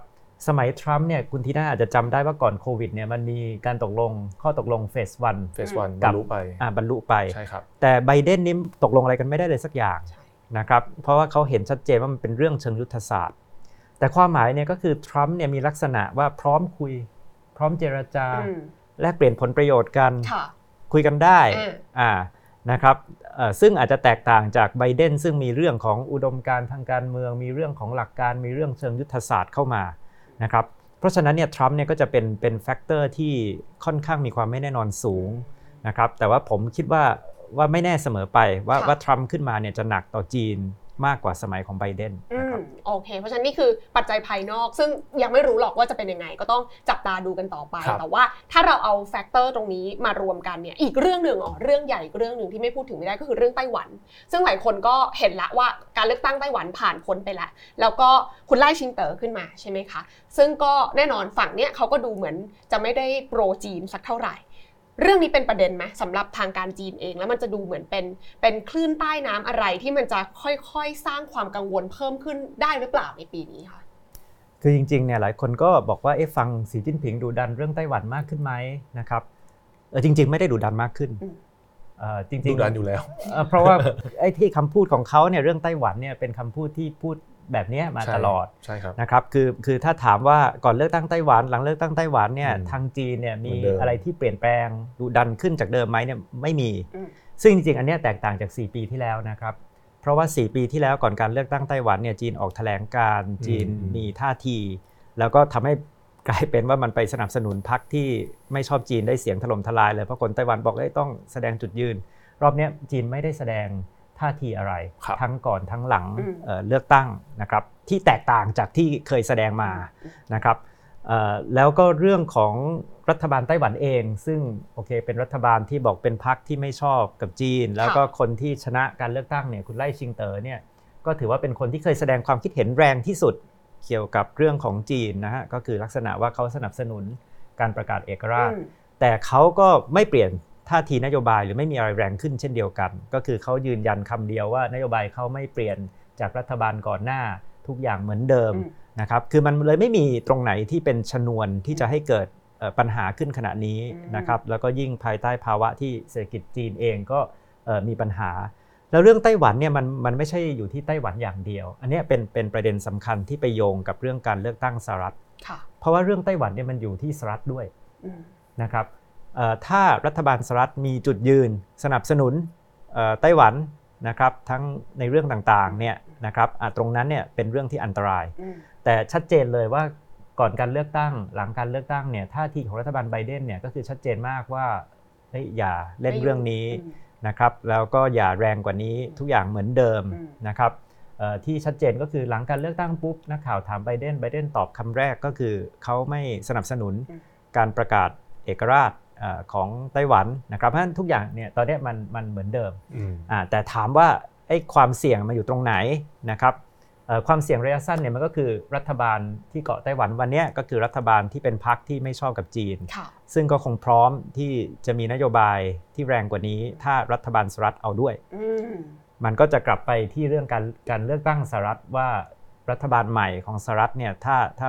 สมัยทรัมป์เนี่ยคุณทีน่าอาจจะจำได้ว่าก่อนโควิดเนี่ยมันมีการตกลงข้อตกลงเฟสวันเฟสวันกับบรรลุไปอ่าบรรลุไปใช่ครับแต่ไบเดนนี่ตกลงอะไรกันไม่ได้เลยสักอย่างใช่นะครับเพราะว่าเขาเห็นชัดเจนว่ามันเป็นเรื่องเชิงยุทธศาสตร์ แต่ความหมายเนี่ยก็คือทรัมป์เนี่ยมีลักษณะว่าพร้อมคุย พร้อมเจรจาอืมแลกเปลี่ยนผลประโยชน์กันค่ะคุยกันได้อ่าอ่านะครับเอ่อซึ่งอาจจะแตกต่างจากไบเดนซึ่งมีเรื่องของอุดมการณ์ทางการเมือง มีเรื่องของหลักการมีเรื่องเชิงยุทธศาสตร์เข้ามา นะครับเพราะฉะนั้นเนี่ยทรัมป์เนี่ยก็จะเป็นเป็น factor ที่ค่อนข้างมีความไม่แน่นอนสูงนะครับแต่ว่าผมคิดว่าว่าไม่แน่เสมอไปว่าว่าทรัมป์ขึ้นมาเนี่ยจะหนักต่อจีน มากกว่าสมัยของไบเดนอืนะคมรับโอเค เพราะฉะนั้นนี่คือปัจจัยภายนอก ซึ่งยังไม่รู้หรอกว่าจะเป็นยังไง ก็ต้องจับตาดูกันต่อไปครับแต่ว่าถ้าเราเอาแฟกเตอร์ตรงนี้มารวมกันเนี่ยอีกเรื่องหนึ่งอ๋อเรื่องใหญ่อีกเรื่องหนึ่งที่ไม่พูดถึงไม่ได้ก็คือเรื่องไต้หวัน ซึ่งหลายคนก็เห็นละว่าการเลือกตั้งไต้หวันผ่านพ้นไปแล้ว แล้วก็คุณไล่ชิงเต๋อขึ้นมาใช่ไหมคะ ซึ่งก็แน่นอนฝั่งเนี้ยเขาก็ดูเหมือนจะไม่ได้โปรจีนสักเท่าไหร่ เรื่องนี้เป็นประเด็นไหมสำหรับทางการจีนเอง แล้วมันจะดูเหมือนเป็นเป็นคลื่นใต้น้ำอะไรที่มันจะค่อยๆ สร้างความกังวลเพิ่มขึ้นได้หรือเปล่าในปีนี้ค่ะคือจริงๆเนี่ยหลายคนก็บอกว่าเอ๊ะฟังสีจิ้นผิงดูดันเรื่องไต้หวันมากขึ้นไหมนะครับเออจริง ๆ ไม่ได้ดูดันมากขึ้นอืมเอ่อจริงดูๆดันอยู่แล้วเอ่อเพราะว่าไอ้ที่คำพูดของเขาเนี่ยเรื่องไต้หวันเนี่ยเป็นคำพูดที่พูด แบบเนี้ยมาใช่ตลอดใช่ครับนะครับคือคือถ้าถามว่าก่อนเลือกตั้งไต้หวัน หลังเลือกตั้งไต้หวันเนี่ยอืมทางจีนเนี่ยมีเหมือนเดิมอะไรที่เปลี่ยนแปลงดูดันขึ้นจากเดิมไหมเนี่ยไม่มีอืมซึ่งจริงๆอันเนี้ยแตกต่างจาก 4 ปีที่แล้วนะครับเพราะว่า 4 ปีที่แล้วก่อนการเลือกตั้งไต้หวันเนี่ยจีนออกแถลงการณ์จีนมีท่าที แล้วก็ทำให้กลายเป็นว่ามันไปสนับสนุนพรรคที่ไม่ชอบจีนได้เสียงถล่มทลายเลยเพราะคนไต้หวันบอกเลยต้องแสดงจุดยืน รอบเนี้ยจีนไม่ได้แสดง ท่าทีอะไรครับทั้งก่อนทั้งหลังอืมเอ่อเลือกตั้งนะครับที่แตกต่างจากที่เคยแสดงมานะครับเอ่อแล้วก็เรื่องของรัฐบาลไต้หวันเอง ซึ่งโอเคเป็นรัฐบาลที่บอกเป็นพรรคที่ไม่ชอบกับจีน แล้วก็คนที่ชนะการเลือกตั้งเนี่ยคุณไล่ชิงเต๋อเนี่ยก็ถือว่าเป็นคนที่เคยแสดงความคิดเห็นแรงที่สุดเกี่ยวกับเรื่องของจีนนะฮะก็คือลักษณะว่าเขาสนับสนุนการประกาศเอกราชอืมแต่เขาก็ไม่เปลี่ยน ท่าทีนโยบายหรือไม่มีอะไรแรงขึ้นเช่นเดียวกัน ก็คือเขายืนยันคำเดียวว่านโยบายเขาไม่เปลี่ยนจากรัฐบาลก่อนหน้าทุกอย่างเหมือนเดิมอืมนะครับคือมันเลยไม่มีตรงไหนที่เป็นชนวนที่จะให้เกิดเอ่อปัญหาขึ้นขณะนี้อืมนะครับแล้วก็ยิ่งภายใต้ภาวะที่เศรษฐกิจจีนเองก็เอ่อมีปัญหา แล้วเรื่องไต้หวันเนี่ยมันมันไม่ใช่อยู่ที่ไต้หวันอย่างเดียว อันเนี้ยเป็นเป็นประเด็นสำคัญที่ไปโยงกับเรื่องการเลือกตั้งสหรัฐค่ะเพราะว่าเรื่องไต้หวันเนี่ยมันอยู่ที่สหรัฐด้วยอืมนะครับเอ่อ ถ้ารัฐบาลสหรัฐมีจุดยืนสนับสนุนเอ่อไต้หวันนะครับทั้งในเรื่องต่างๆเนี่ยนะครับอะตรงนั้นเนี่ยเป็นเรื่องที่อันตรายอืมแต่ชัดเจนเลยว่าก่อนการเลือกตั้งหลังการเลือกตั้งเนี่ยท่าทีของรัฐบาลไบเดนเนี่ยก็คือชัดเจนมากว่าเฮ้ยอย่าเล่นเรื่องนี้อืมนะครับแล้วก็อย่าแรงกว่านี้ทุกอย่างเหมือนเดิมอืมนะครับเอ่อที่ชัดเจนก็คือหลังการเลือกตั้งปุ๊บนักข่าวถามไบเดนไบเดนตอบคำแรกก็คือเขาไม่สนับสนุนอืมการประกาศเอกราชเอ่อ ของไต้หวันนะครับเพราะฉะนั้นทุกอย่างเนี่ยตอนเนี้ยมันมันเหมือนเดิมอืมอ่าแต่ถามว่าไอ้ความเสี่ยงมาอยู่ตรงไหนนะครับเอ่อความเสี่ยงระยะสั้นเนี่ยมันก็คือรัฐบาลที่เกาะไต้หวันวันเนี้ยก็คือรัฐบาลที่เป็นพรรคที่ไม่ชอบกับจีนค่ะซึ่งก็คงพร้อมที่จะมีนโยบายที่แรงกว่านี้ ถ้ารัฐบาลสหรัฐเอาด้วยอืมมันก็จะกลับไปที่เรื่องการการเลือกตั้งสหรัฐว่ารัฐบาลใหม่ของสหรัฐเนี่ยถ้าถ้า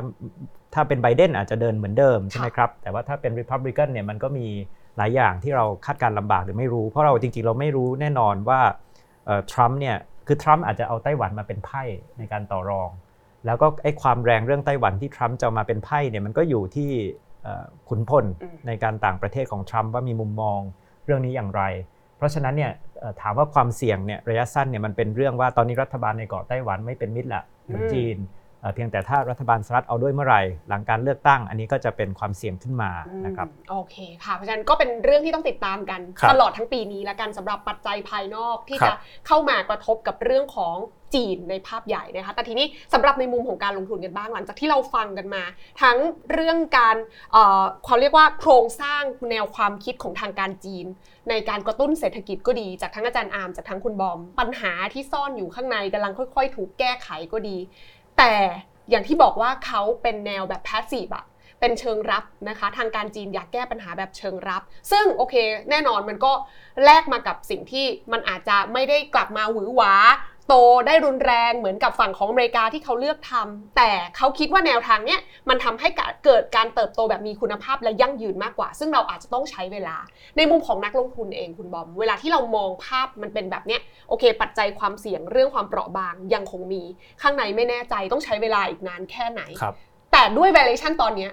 ถ้าเป็นไบเดนอาจจะเดินเหมือนเดิมใช่ไหมครับ แต่ว่าถ้าเป็นริพับลิกันเนี่ยมันก็มีหลายอย่างที่เราคาดการณ์ลำบากหรือไม่รู้ เพราะเราจริงๆ เราไม่รู้แน่นอนว่าทรัมป์เนี่ยคือทรัมป์อาจจะเอาไต้หวันมาเป็นไพ่ในการต่อรอง แล้วก็ไอ้ความแรงเรื่องไต้หวันที่ทรัมป์จะเอามาเป็นไพ่เนี่ยมันก็อยู่ที่เอ่อขุนพลอืมในการต่างประเทศของทรัมป์ว่ามีมุมมองเรื่องนี้อย่างไร เพราะฉะนั้นเนี่ยเอ่อถามว่าความเสี่ยงเนี่ยระยะสั้นเนี่ยมันเป็นเรื่องว่าตอนนี้รัฐบาลในเกาะไต้หวันไม่เป็นมิตรละกับอืมจีน เอ่อเพียงแต่ถ้ารัฐบาลสหรัฐเอาด้วยเมื่อไหร่หลังการเลือกตั้ง อันนี้ก็จะเป็นความเสี่ยงขึ้นมานะครับอืมโอเคค่ะเพราะฉะนั้นก็เป็นเรื่องที่ต้องติดตามกันครับตลอดทั้งปีนี้และกันสำหรับปัจจัยภายนอกที่ครัจะบเข้ามากระทบกับเรื่องของจีนในภาพใหญ่นะคะแต่ทีนี้สำหรับในมุมของการลงทุนกันบ้างหลังจากที่เราฟังกันมา ทั้งเรื่องการเอ่อความเรียกว่าโครงสร้างแนวความคิดของทางการจีน ในการกระตุ้นเศรษฐกิจก็ดี จากทั้งอาจารย์อาร์มจากทั้งคุณบอม ปัญหาที่ซ่อนอยู่ข้างในกำลังค่อย ๆ ถูกแก้ไขก็ดี แต่อย่างที่บอกว่าเขาเป็นแนวแบบแพสซีฟอะเป็นเชิงรับนะคะ ทางการจีนอยากแก้ปัญหาแบบเชิงรับ ซึ่งโอเค แน่นอนมันก็แลกมากับสิ่งที่มันอาจจะไม่ได้กลับมาหวือหวา โตได้รุนแรงเหมือนกับฝั่งของอเมริกาที่เขาเลือกทำแต่เขาคิดว่าแนวทางเนี้ยมันทำให้เกิดการเติบโตแบบมีคุณภาพและยั่งยืนมากกว่า ซึ่งเราอาจจะต้องใช้เวลา ในมุมของนักลงทุนเองคุณบอม เวลาที่เรามองภาพมันเป็นแบบเนี้ยโอเค ปัจจัยความเสี่ยงเรื่องความเปราะบางยังคงมี ข้างในไม่แน่ใจต้องใช้เวลาอีกนานแค่ไหนครับแต่ด้วย valuation ตอนเนี้ย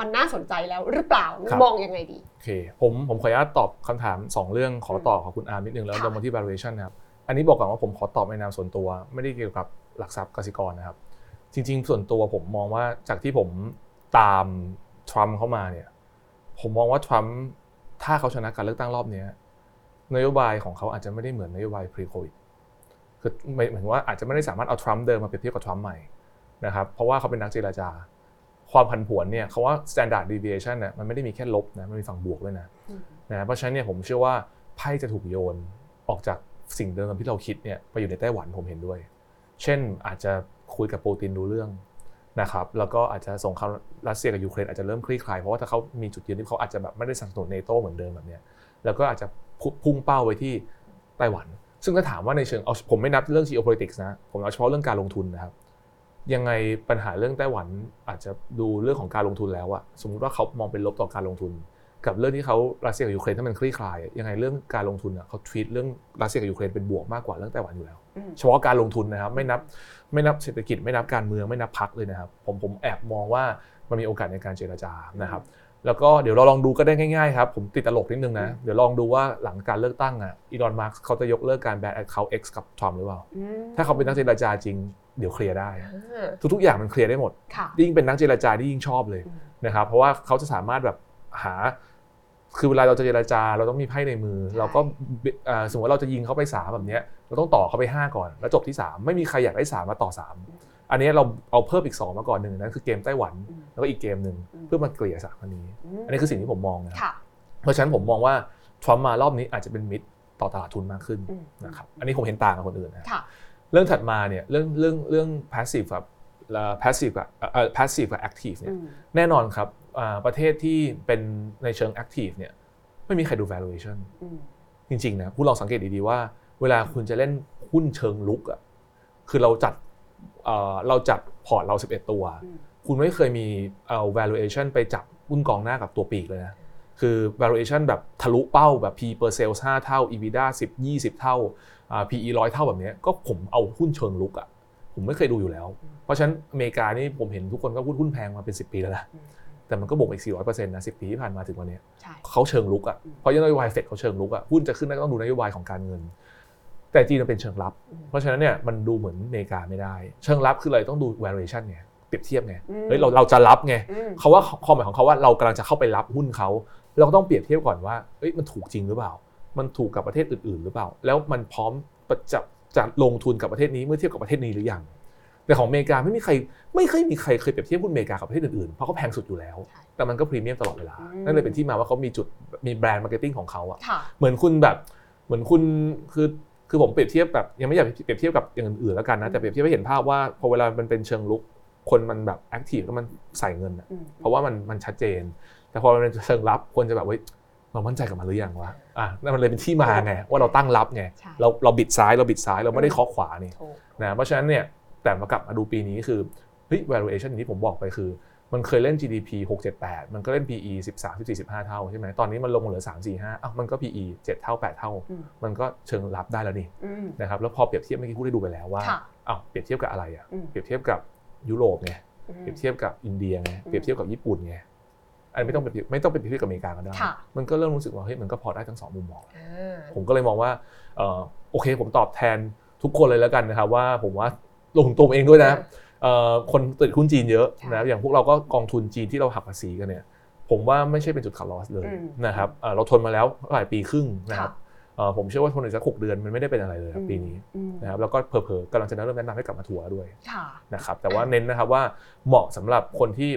มันน่าสนใจแล้วหรือเปล่าครับมองยังไงดีโอเคผมผมขออนุญาตตอบคำถาม 2 เรื่องขออืมตอบขอบคุณอาร์มนิดนึงแล้วค่ะลงมาที่ valuation นะครับ อันนี้บอกก่อนว่าผมขอตอบในนามส่วนตัว ไม่ได้เกี่ยวกับหลักทรัพย์กสิกรนะครับ จริง ๆ ส่วนตัวผมมองว่าจากที่ผมตามทรัมป์เข้ามาเนี่ย ผมมองว่าทรัมป์ถ้าเขาชนะการเลือกตั้งรอบนี้นโยบายของเขาอาจจะไม่ได้เหมือนนโยบาย pre covid คือหมายหมายถึงว่าอาจจะไม่ได้สามารถเอาทรัมป์เดิมมาเปรียบเทียบกับทรัมป์ใหม่นะครับเพราะว่าเขาเป็นนักเจรจา ความผันผวนเนี่ยเขาว่า standard deviation เนี่ยมันไม่ได้มีแค่ลบนะมันมีฝั่งบวกด้วยนะนะเพราะฉะนั้นเนี่ยผมเชื่อว่าไพ่จะถูกโยนออกจาก สิ่งเดิมที่เราคิดเนี่ยไปอยู่ในไต้หวันผมเห็นด้วย เช่นอาจจะคุยกับปูตินรู้เรื่องนะครับแล้วก็อาจจะสงครามรัสเซียกับยูเครนอาจจะเริ่มคลี่คลายเพราะว่าถ้าเขามีจุดยืนที่เขาอาจจะแบบไม่ได้สนับสนุนเนโตเหมือนเดิมแบบเนี้ยแล้วก็อาจจะพุ่งเป้าไว้ที่ไต้หวัน ซึ่งถ้าถามว่าในเชิงเอาผมไม่นับเรื่อง geopolitics นะผมเอาเฉพาะเรื่องการลงทุนนะครับยังไงปัญหาเรื่องไต้หวันอาจจะดูเรื่องของการลงทุนแล้วอะสมมุติว่าเขามองเป็นลบต่อการลงทุน กับเรื่องที่เขารัสเซียกับยูเครนถ้ามันคลี่คลายอะยังไงเรื่องการลงทุนอะเขาทวีตเรื่องรัสเซียกับยูเครนเป็นบวกมากกว่าเรื่องไต้หวันอยู่แล้วอืมเฉพาะการลงทุนนะครับไม่นับไม่นับเศรษฐกิจไม่นับการเมืองไม่นับพรรคเลยนะครับ ผมผมแอบมองว่ามันมีโอกาสในการเจรจานะครับ แล้วก็เดี๋ยวเราลองดูก็ได้ง่ายๆครับผมติดตลกนิดนึงนะเดี๋ยวลองดูว่าหลังการเลือกตั้งอะอีลอนมัสก์เขาจะยกเลิกการแบนแอคเคาท์ X กับทรัมป์หรือเปล่าอืมถ้าเขาเป็นนักเจรจาจริงเดี๋ยวเคลียร์ได้อ่าทุกๆอย่างมันเคลียร์ได้หมดค่ะยิ่งเป็นนักเจรจาที่ยิ่งชอบเลยอืมนะครับเพราะว่าเขาจะสามารถแบบหา คือเวลาเราจะเจรจาเราต้องมีไพ่ในมือ เราก็เอ่อสมมติว่าเราจะยิงเขาไปสามแบบเนี้ยเราต้องต่อเขาไปห้าก่อน แล้วจบที่สามไม่มีใครอยากได้สามมาต่อสามอันนี้เราเอาเพิ่มอีกสองมาก่อนหนึ่งนั่นคือเกมไต้หวันอืมแล้วก็อีกเกมหนึ่งอืมเพื่อมาเกลี่ยสามอันนี้อืมอันนี้คือสิ่งที่ผมมองนะครับค่ะเพราะฉะนั้นผมมองว่าทรัมป์มารอบนี้อาจจะเป็นมิตรต่อตลาดทุนมากขึ้นอืมนะครับอันนี้ผมเห็นต่างกับคนอื่นนะค่ะเรื่องถัดมาเนี่ยเรื่องเรื่องเรื่อง passive กับเอ่อ passive กับเอ่อ passive กับ active เนี่อืยมแน่นอนครับอ่า ประเทศที่เป็นในเชิง active เนี่ยไม่มีใครดู valuation อืมจริงๆนะคุณลองสังเกตดีๆว่า เวลาคุณจะเล่นหุ้นเชิงลุกอะคือเราจัดเอ่อเราจัดพอร์ตเรา 11 ตัวอืมคุณไม่เคยมีเอา valuation ไปจับหุ้นกองหน้ากับตัวปีกเลยนะคือ valuation แบบทะลุเป้าแบบ P per sales 5 เท่า EBITDA 10 20 เท่าอ่า PE 100 เท่าแบบเนี้ยก็ผมเอาหุ้นเชิงลุกอะผมไม่เคยดูอยู่แล้ว เพราะฉะนั้นอเมริกานี่ผมเห็นทุกคนก็พูดหุ้นแพงมาเป็น 10 ปีแล้วนะอืม แต่มันก็บวกอีก 400%นะ 10 ปีที่ผ่านมาถึงวันเนี้ยใช่เขาเชิงลุกอะอืมเพราะนโยบายเฟดเขาเชิงลุกอะ หุ้นจะขึ้นได้ก็ต้องดูนโยบายของการเงิน แต่จีนมันเป็นเชิงรับอืมเพราะฉะนั้นเนี่ยมันดูเหมือนอเมริกาไม่ได้ เชิงรับคืออะไรต้องดู valuation ไงเปรียบเทียบไงอืมเฮ้ยเราเราจะรับไงอืมเขาว่าความหมายของเขาว่าเรากำลังจะเข้าไปรับหุ้นเขาเราก็ต้องเปรียบเทียบก่อนว่าเอ้ยมันถูกจริงหรือเปล่า มันถูกกับประเทศอื่น ๆ หรือเปล่า แล้วมันพร้อมจะจะลงทุนกับประเทศนี้เมื่อเทียบกับประเทศนี้หรือยัง แต่ของอเมริกาไม่มีใครไม่เคยมีใครเคยเปรียบเทียบหุ้นอเมริกากับประเทศอื่นๆ เพราะเขาแพงสุดอยู่แล้วใช่แต่มันก็พรีเมียมตลอดเวลาอืมนั่นเลยเป็นที่มาว่าเขามีจุดมี brand marketing ของเขาอะค่ะเหมือนคุณแบบเหมือนคุณคือคือผมเปรียบเทียบแบบยังไม่อยากเปรียบเทียบกับอย่างอื่นๆแล้วกันนะแต่เปรียบเทียบให้เห็นภาพว่าพอเวลามันเป็นเชิงลุกคนมันแบบแอคทีฟแล้วมันใส่เงินอะอืมเพราะว่ามันมันชัดเจน แต่พอมันเป็นเชิงรับควรจะแบบเว้ยเรามั่นใจกับมันหรือยังวะอะนั่นมันเลยเป็นที่มาไงว่าเราตั้งรับไงใช่เราเราบิดซ้ายเราบิดซ้ายเราไม่ได้เคาะขวานี่ถูกนะเพราะฉะนั้นเนี่ย แต่มากลับมาดูปีนี้คือเฮ้ย valuation อย่างที่ผมบอกไปคือ มันเคยเล่น GDP 6 7 8 มันก็เล่น PE 13 14 15 เท่าใช่ไหมตอนนี้มันลงมาเหลือ 3 4 5อ้าวมันก็ PE 7 เท่า 8 เท่าอืมมันก็เชิงรับได้แล้วนี่อืมนะครับแล้วพอเปรียบเทียบเมื่อกี้พูดให้ดูไปแล้วว่าค่ะอ้าวเปรียบเทียบกับอะไรอะอืมเปรียบเทียบกับยุโรปไงอืมเปรียบเทียบกับอินเดียไงเปรียบเทียบกับญี่ปุ่นไงอันนไม่ต้องเปรียบเทียบไม่ต้องเปรียบเทียบกับอเมริกาก็ได้ค่ะมันก็เริ่มรู้สึกว่าเฮ้ยมันก็พอได้ทั้งสองมุมมองอ่าผมก็เลยมองว่าเอ่อโอเคผมตอบแทนทุกคนเลยแล้วกันนะครับว่าผมว่า ลงตัวผมเองด้วยนะเอ่อคนติดหุ้นจีนเยอะใช่นะอย่างพวกเราก็กองทุนจีนที่เราหักภาษีกันเนี่ย ผมว่าไม่ใช่เป็นจุดขาดลอสเลยอืมนะครับเอ่อเราทนมาแล้วหลายปีครึ่งนะครับค่ะเอ่อผมเชื่อว่าทนอีกสักหกเดือนมันไม่ได้เป็นอะไรเลยครับปีนี้อืมนะครับแล้วก็เผลอๆกำลังจะเริ่มแนะนำให้กลับมาทัวร์ด้วยค่ะนะครับแต่ว่าเน้นนะครับว่าเหมาะสำหรับคนที่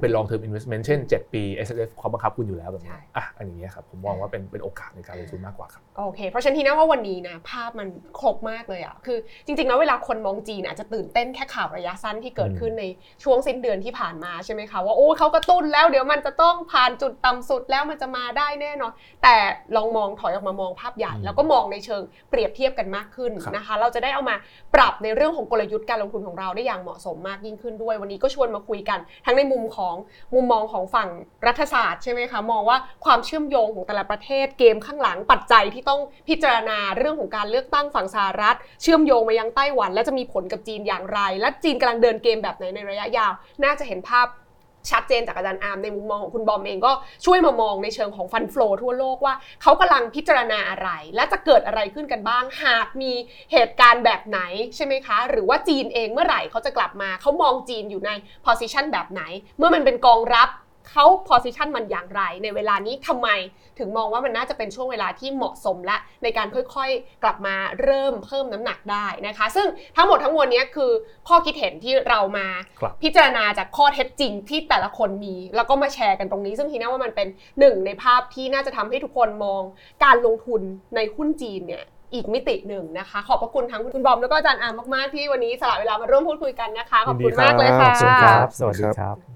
เป็น long term investment เช่น 7 ปี S F เขาบังคับคุณอยู่แล้วแบบนี้ใช่อะอันนี้ครับผมมองว่าเป็นเป็นโอกาสในการลงทุนมากกว่าครับโอเค เพราะฉะนั้นทีนะว่าวันนี้นะภาพมันครบมากเลยอะคือจริงๆแล้วเวลาคนมองจีนอาจจะตื่นเต้นแค่ข่าวระยะสั้นที่เกิดขึ้นในช่วงสิ้นเดือนที่ผ่านมาใช่ไหมคะว่าโอ้เขากระตุ้นแล้วเดี๋ยวมันจะต้องผ่านจุดต่ำสุดแล้วมันจะมาได้แน่นอน แต่ลองมองถอยออกมามองภาพใหญ่อืมแล้วก็มองในเชิงเปรียบเทียบกันมากขึ้นครับนะคะ เราจะได้เอามาปรับในเรื่องของกลยุทธ์การลงทุนของเราได้อย่างเหมาะสมมากยิ่งขึ้นด้วย วันนี้ก็ชวนมาคุยกันทั้งในมุมของมุมมองของฝั่งรัฐศาสตร์ใช่ไหมคะมองว่าความเชื่อมโยงของแต่ละประเทศเกมข้างหลังปัจจัยที่ต้องพิจารณาเรื่องของการเลือกตั้งฝั่งสหรัฐ เชื่อมโยงมายังไต้หวัน และจะมีผลกับจีนอย่างไร และจีนกำลังเดินเกมแบบไหนในระยะยาว น่าจะเห็นภาพ ชัดเจนจากอาจารย์อาร์มในมุมมองของคุณบอมเองก็ช่วยมามองในเชิงของฟันฟลอทั่วโลกว่าเขากำลังพิจารณาอะไร และจะเกิดอะไรขึ้นกันบ้าง หากมีเหตุการณ์แบบไหนใช่ไหมคะ หรือว่าจีนเองเมื่อไหร่เขาจะกลับมาเขามองจีนอยู่ใน position แบบไหน เมื่อมันเป็นกองรับเขา position มันอย่างไร ในเวลานี้ทำไม ถึงมองว่ามันน่าจะเป็นช่วงเวลาที่เหมาะสมและในการค่อยๆ กลับมาเริ่มเพิ่มน้ำหนักได้นะคะ ซึ่งทั้งหมดทั้งมวลเนี้ยคือข้อคิดเห็นที่เรามาครับพิจารณาจากข้อเท็จจริงที่แต่ละคนมี แล้วก็มาแชร์กันตรงนี้ ซึ่งทีน่าว่ามันเป็นหนึ่งในภาพที่น่าจะทำให้ทุกคนมองการลงทุนในหุ้นจีนเนี่ยอีกมิติหนึ่งนะคะ ขอบพระคุณทั้งคุณบอมแล้วก็อาจารย์อามมากๆที่วันนี้สละเวลามาร่วมพูดคุยกันนะคะ ขอบคุณมากเลยค่ะขอบคุณครับสวัสดีครับ